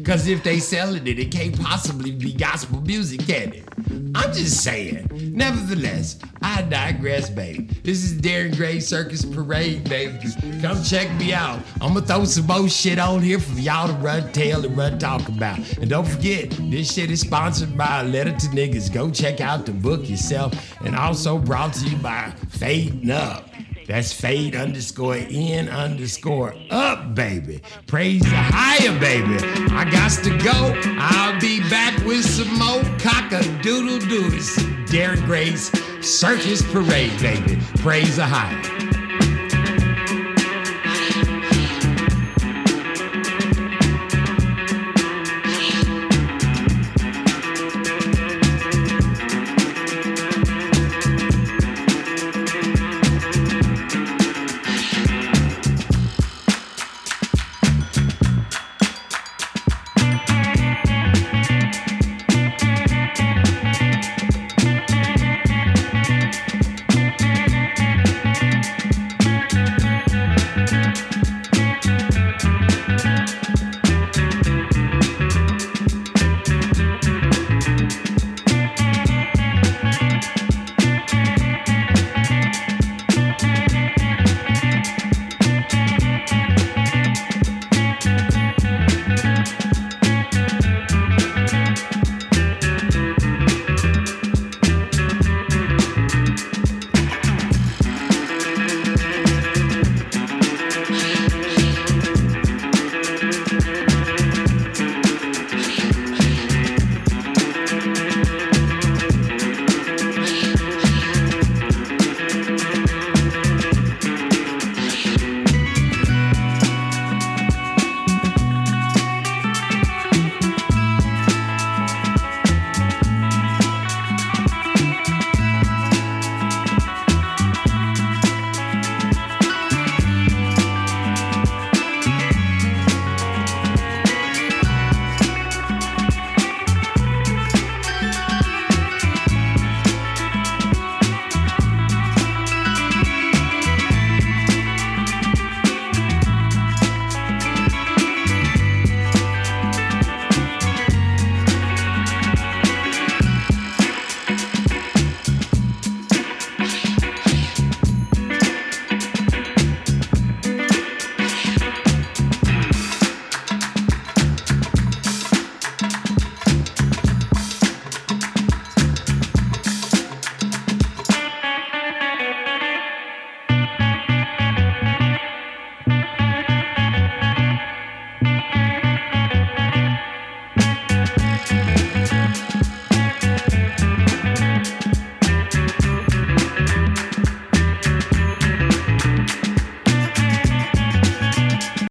[SPEAKER 1] Cause if they selling it, it can't possibly be gospel music, can it? I'm just saying. Nevertheless, I digress, baby. This is Darren Gray Circus Parade, baby. Come check me out. I'm gonna throw some more shit on here for y'all to run tell and run talk about. And don't forget, this shit is sponsored by Letter to Niggas. Go check out the book yourself. And also brought to you by Fading Up. That's fade underscore in underscore up, baby. Praise the higher, baby. I got to go. I'll be back with some more cock a doodle doo. Darren Gray's Circus Parade, baby. Praise the higher.